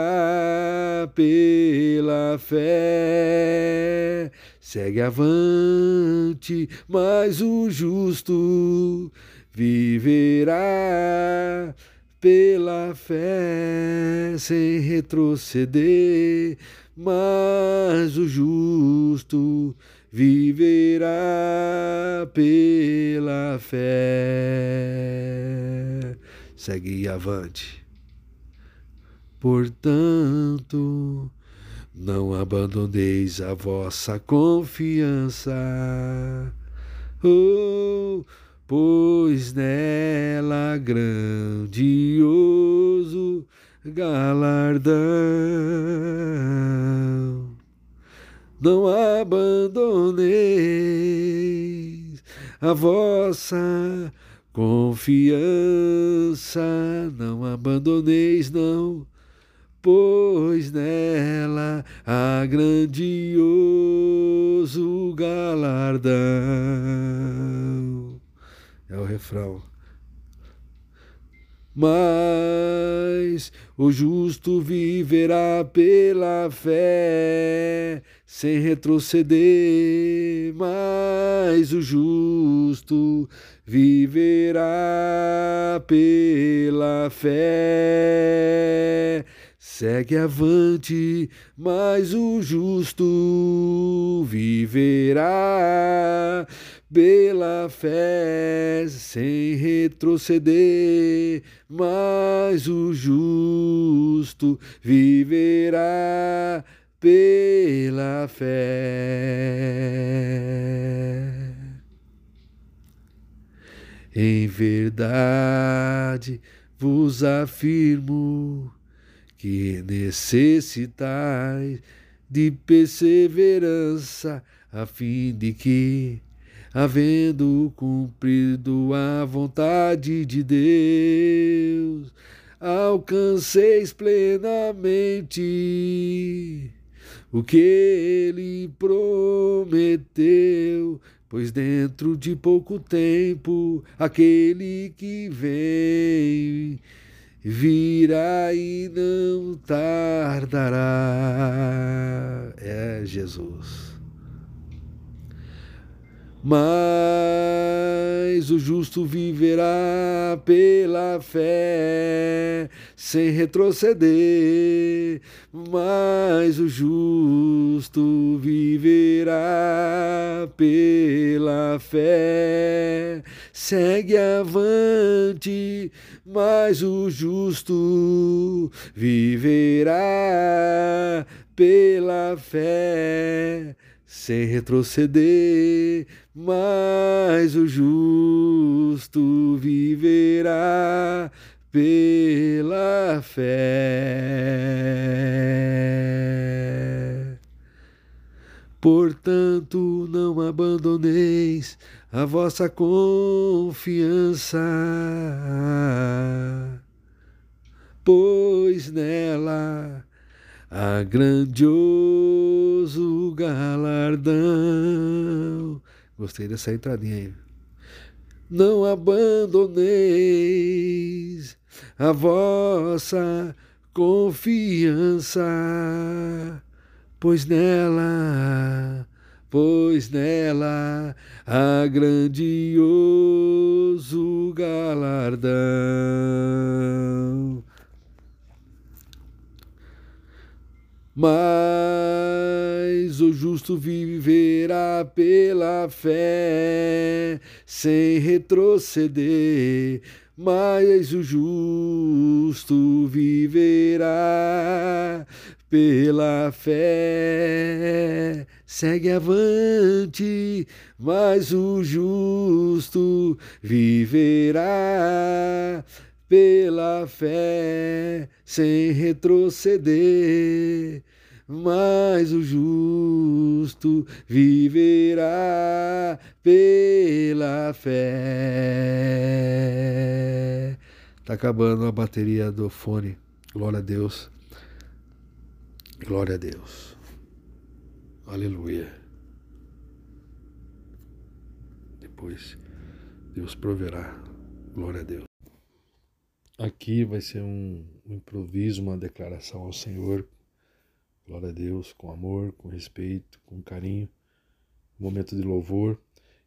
pela fé Segue avante, mas o justo viverá pela fé sem retroceder, mas o justo viverá pela fé. Segue avante. Portanto, não abandoneis a vossa confiança, oh, pois nela grandioso galardão. Não abandoneis a vossa confiança, não abandoneis, não pois nela há grandioso galardão. É o refrão. Mas o justo viverá pela fé, sem retroceder. Mas o justo viverá pela fé Segue avante, mas o justo viverá pela fé sem retroceder, mas o justo viverá pela fé. Em verdade vos afirmo que necessitais de perseverança, a fim de que, havendo cumprido a vontade de Deus, alcanceis plenamente o que ele prometeu. Pois dentro de pouco tempo aquele que vem virá e não tardará. É Jesus. Mas o justo viverá pela fé, sem retroceder. Mas o justo viverá pela fé, segue avante. Mas o justo viverá pela fé sem retroceder, mas o justo viverá pela fé. Portanto, não abandoneis a vossa confiança, pois nela a grandioso galardão. Gostei dessa entradinha aí. Não abandoneis a vossa confiança, pois nela, pois nela há grandioso galardão. Mas o justo viverá pela fé, sem retroceder. Mas o justo viverá pela fé. Segue avante, mas o justo viverá pela fé, sem retroceder. Mas o justo viverá pela fé. Tá acabando a bateria do fone. Glória a Deus. Glória a Deus. Aleluia. Depois Deus proverá. Glória a Deus. Aqui vai ser um, um, improviso, uma declaração ao Senhor. Glória a Deus, com amor, com respeito, com carinho. Um momento de louvor.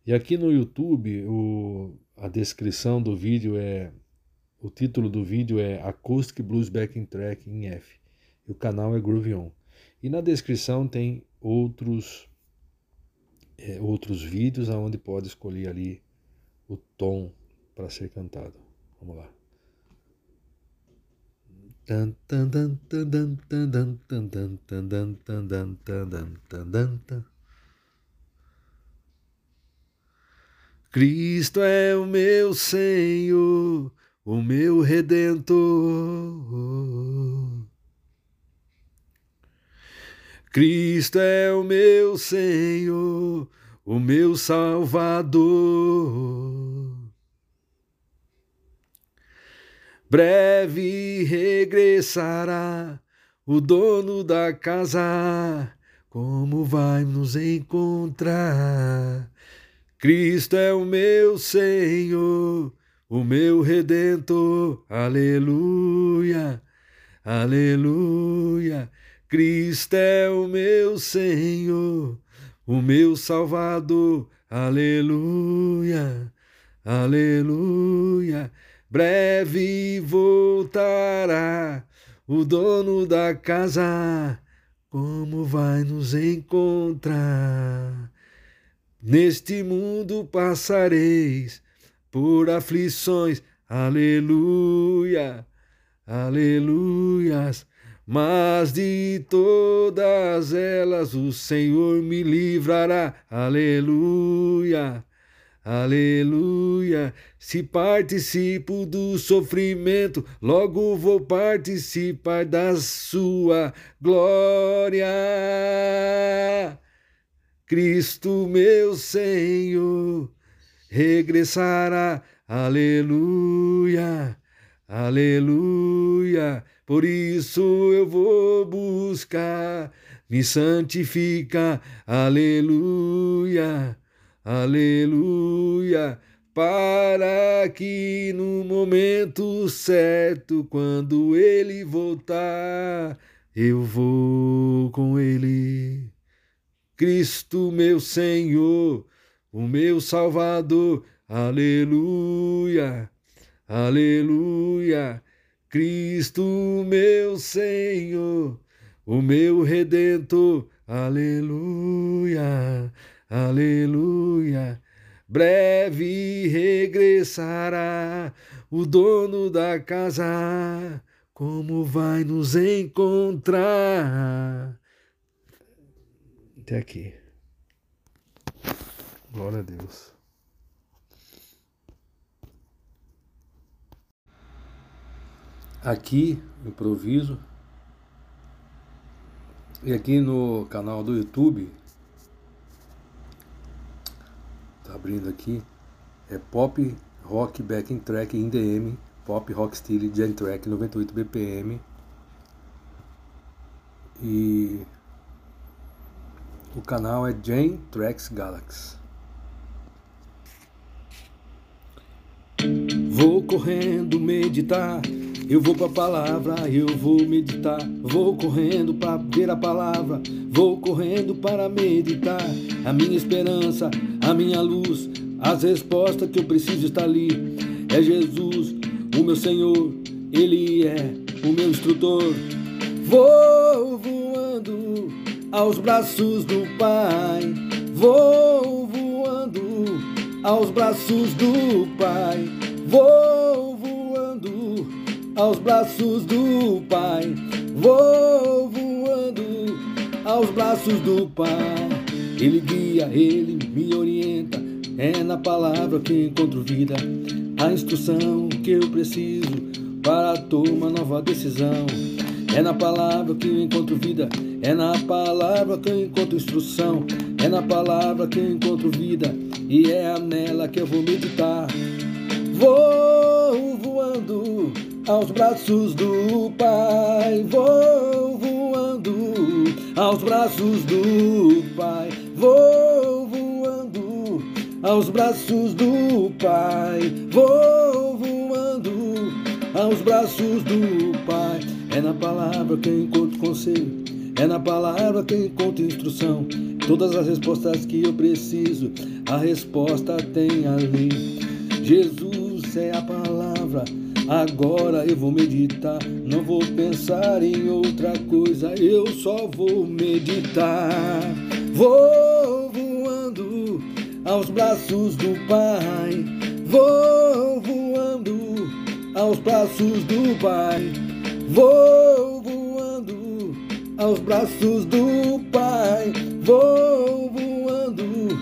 E aqui no YouTube, o, a descrição do vídeo é. O título do vídeo é Acoustic Blues Backing Track em F. E o canal é Groove On. E na descrição tem outros é, outros vídeos aonde pode escolher ali o tom para ser cantado. Vamos lá. Cristo é o meu Senhor, o meu Redentor. Cristo é o meu Senhor, o meu Salvador. Breve regressará o dono da casa. Como vai nos encontrar? Cristo é o meu Senhor, o meu redentor. Aleluia, aleluia. Cristo é o meu Senhor, o meu Salvador. Aleluia, aleluia. Breve voltará o dono da casa, como vai nos encontrar? Neste mundo passareis por aflições, aleluia, aleluias, mas de todas elas o Senhor me livrará. Aleluia. Aleluia. Se participo do sofrimento, logo vou participar da sua glória. Cristo, meu Senhor, regressará. Aleluia. Aleluia. Por isso eu vou buscar me santificar. Aleluia. Aleluia, para que no momento certo, quando ele voltar, eu vou com ele. Cristo, meu Senhor, o meu Salvador, aleluia, aleluia. Cristo, meu Senhor, o meu Redentor, aleluia. Aleluia. Breve regressará o dono da casa. Como vai nos encontrar? Até aqui. Glória a Deus. Aqui, improviso. E aqui no canal do YouTube tá abrindo aqui, é Pop Rock Backing Track in DM, Pop Rock Style Gen Track 98 BPM. E o canal é Gen Tracks Galaxy. Vou correndo meditar eu vou pra palavra, eu vou meditar. Vou correndo para ver a palavra, vou correndo para meditar. A minha esperança, a minha luz, as respostas que eu preciso estar ali. É Jesus, o meu Senhor, Ele é o meu instrutor. Vou voando aos braços do Pai. Vou voando aos braços do Pai. Vou aos braços do Pai. Vou voando aos braços do Pai. Ele guia, ele me orienta. É na palavra que encontro vida, a instrução que eu preciso para tomar nova decisão. É na palavra que eu encontro vida, é na palavra que eu encontro instrução, é na palavra que eu encontro vida, e é nela que eu vou meditar. Vou voando aos braços do Pai. Vou voando aos braços do Pai. Vou voando aos braços do Pai. Vou voando aos braços do Pai. É na palavra que eu encontro conselho. É na palavra que eu encontro instrução. Todas as respostas que eu preciso, a resposta tem ali. Jesus é a palavra Agora eu vou meditar, não vou pensar em outra coisa, eu só vou meditar. Vou voando aos braços do Pai, vou voando aos braços do Pai, vou voando aos braços do Pai, vou voando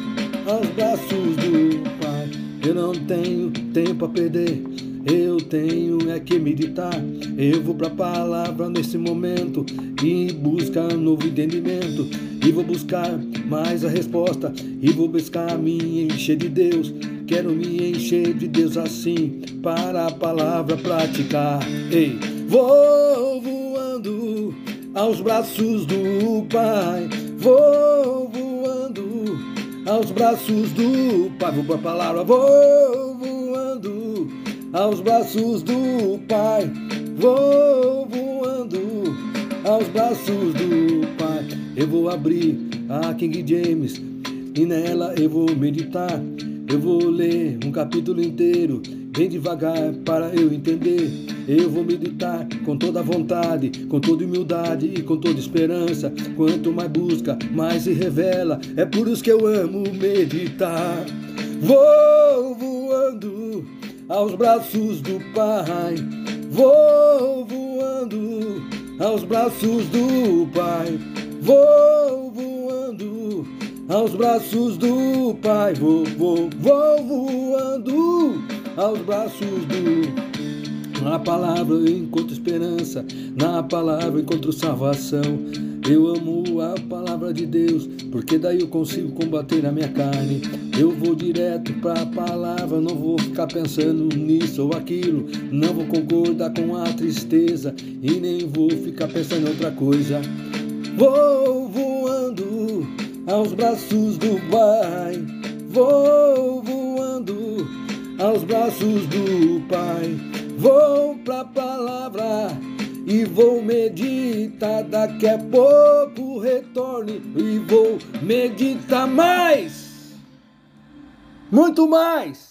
aos braços do Pai. Eu não tenho tempo a perder eu tenho é que meditar. Eu vou pra palavra nesse momento e buscar novo entendimento. E vou buscar mais a resposta. E vou buscar me encher de Deus. Quero me encher de Deus assim para a palavra praticar. Ei, vou voando aos braços do Pai. Vou voando aos braços do Pai. Vou pra palavra, vou voando aos braços do Pai. Vou voando aos braços do Pai. Eu vou abrir a King James e nela eu vou meditar. Eu vou ler um capítulo inteiro, bem devagar para eu entender. Eu vou meditar com toda vontade, com toda humildade e com toda esperança. Quanto mais busca, mais se revela. É por isso que eu amo meditar. Vou voando aos braços do Pai. Vou voando aos braços do Pai. Vou voando aos braços do Pai. Vou, vou, vou voando aos braços do na palavra eu encontro esperança, na palavra eu encontro salvação. Eu amo a palavra de Deus, porque daí eu consigo combater a minha carne. Eu vou direto para a palavra, não vou ficar pensando nisso ou aquilo. Não vou concordar com a tristeza e nem vou ficar pensando em outra coisa. Vou voando aos braços do Pai. Vou voando aos braços do Pai. Vou pra palavra e vou meditar. Daqui a pouco retorne e vou meditar mais, muito mais.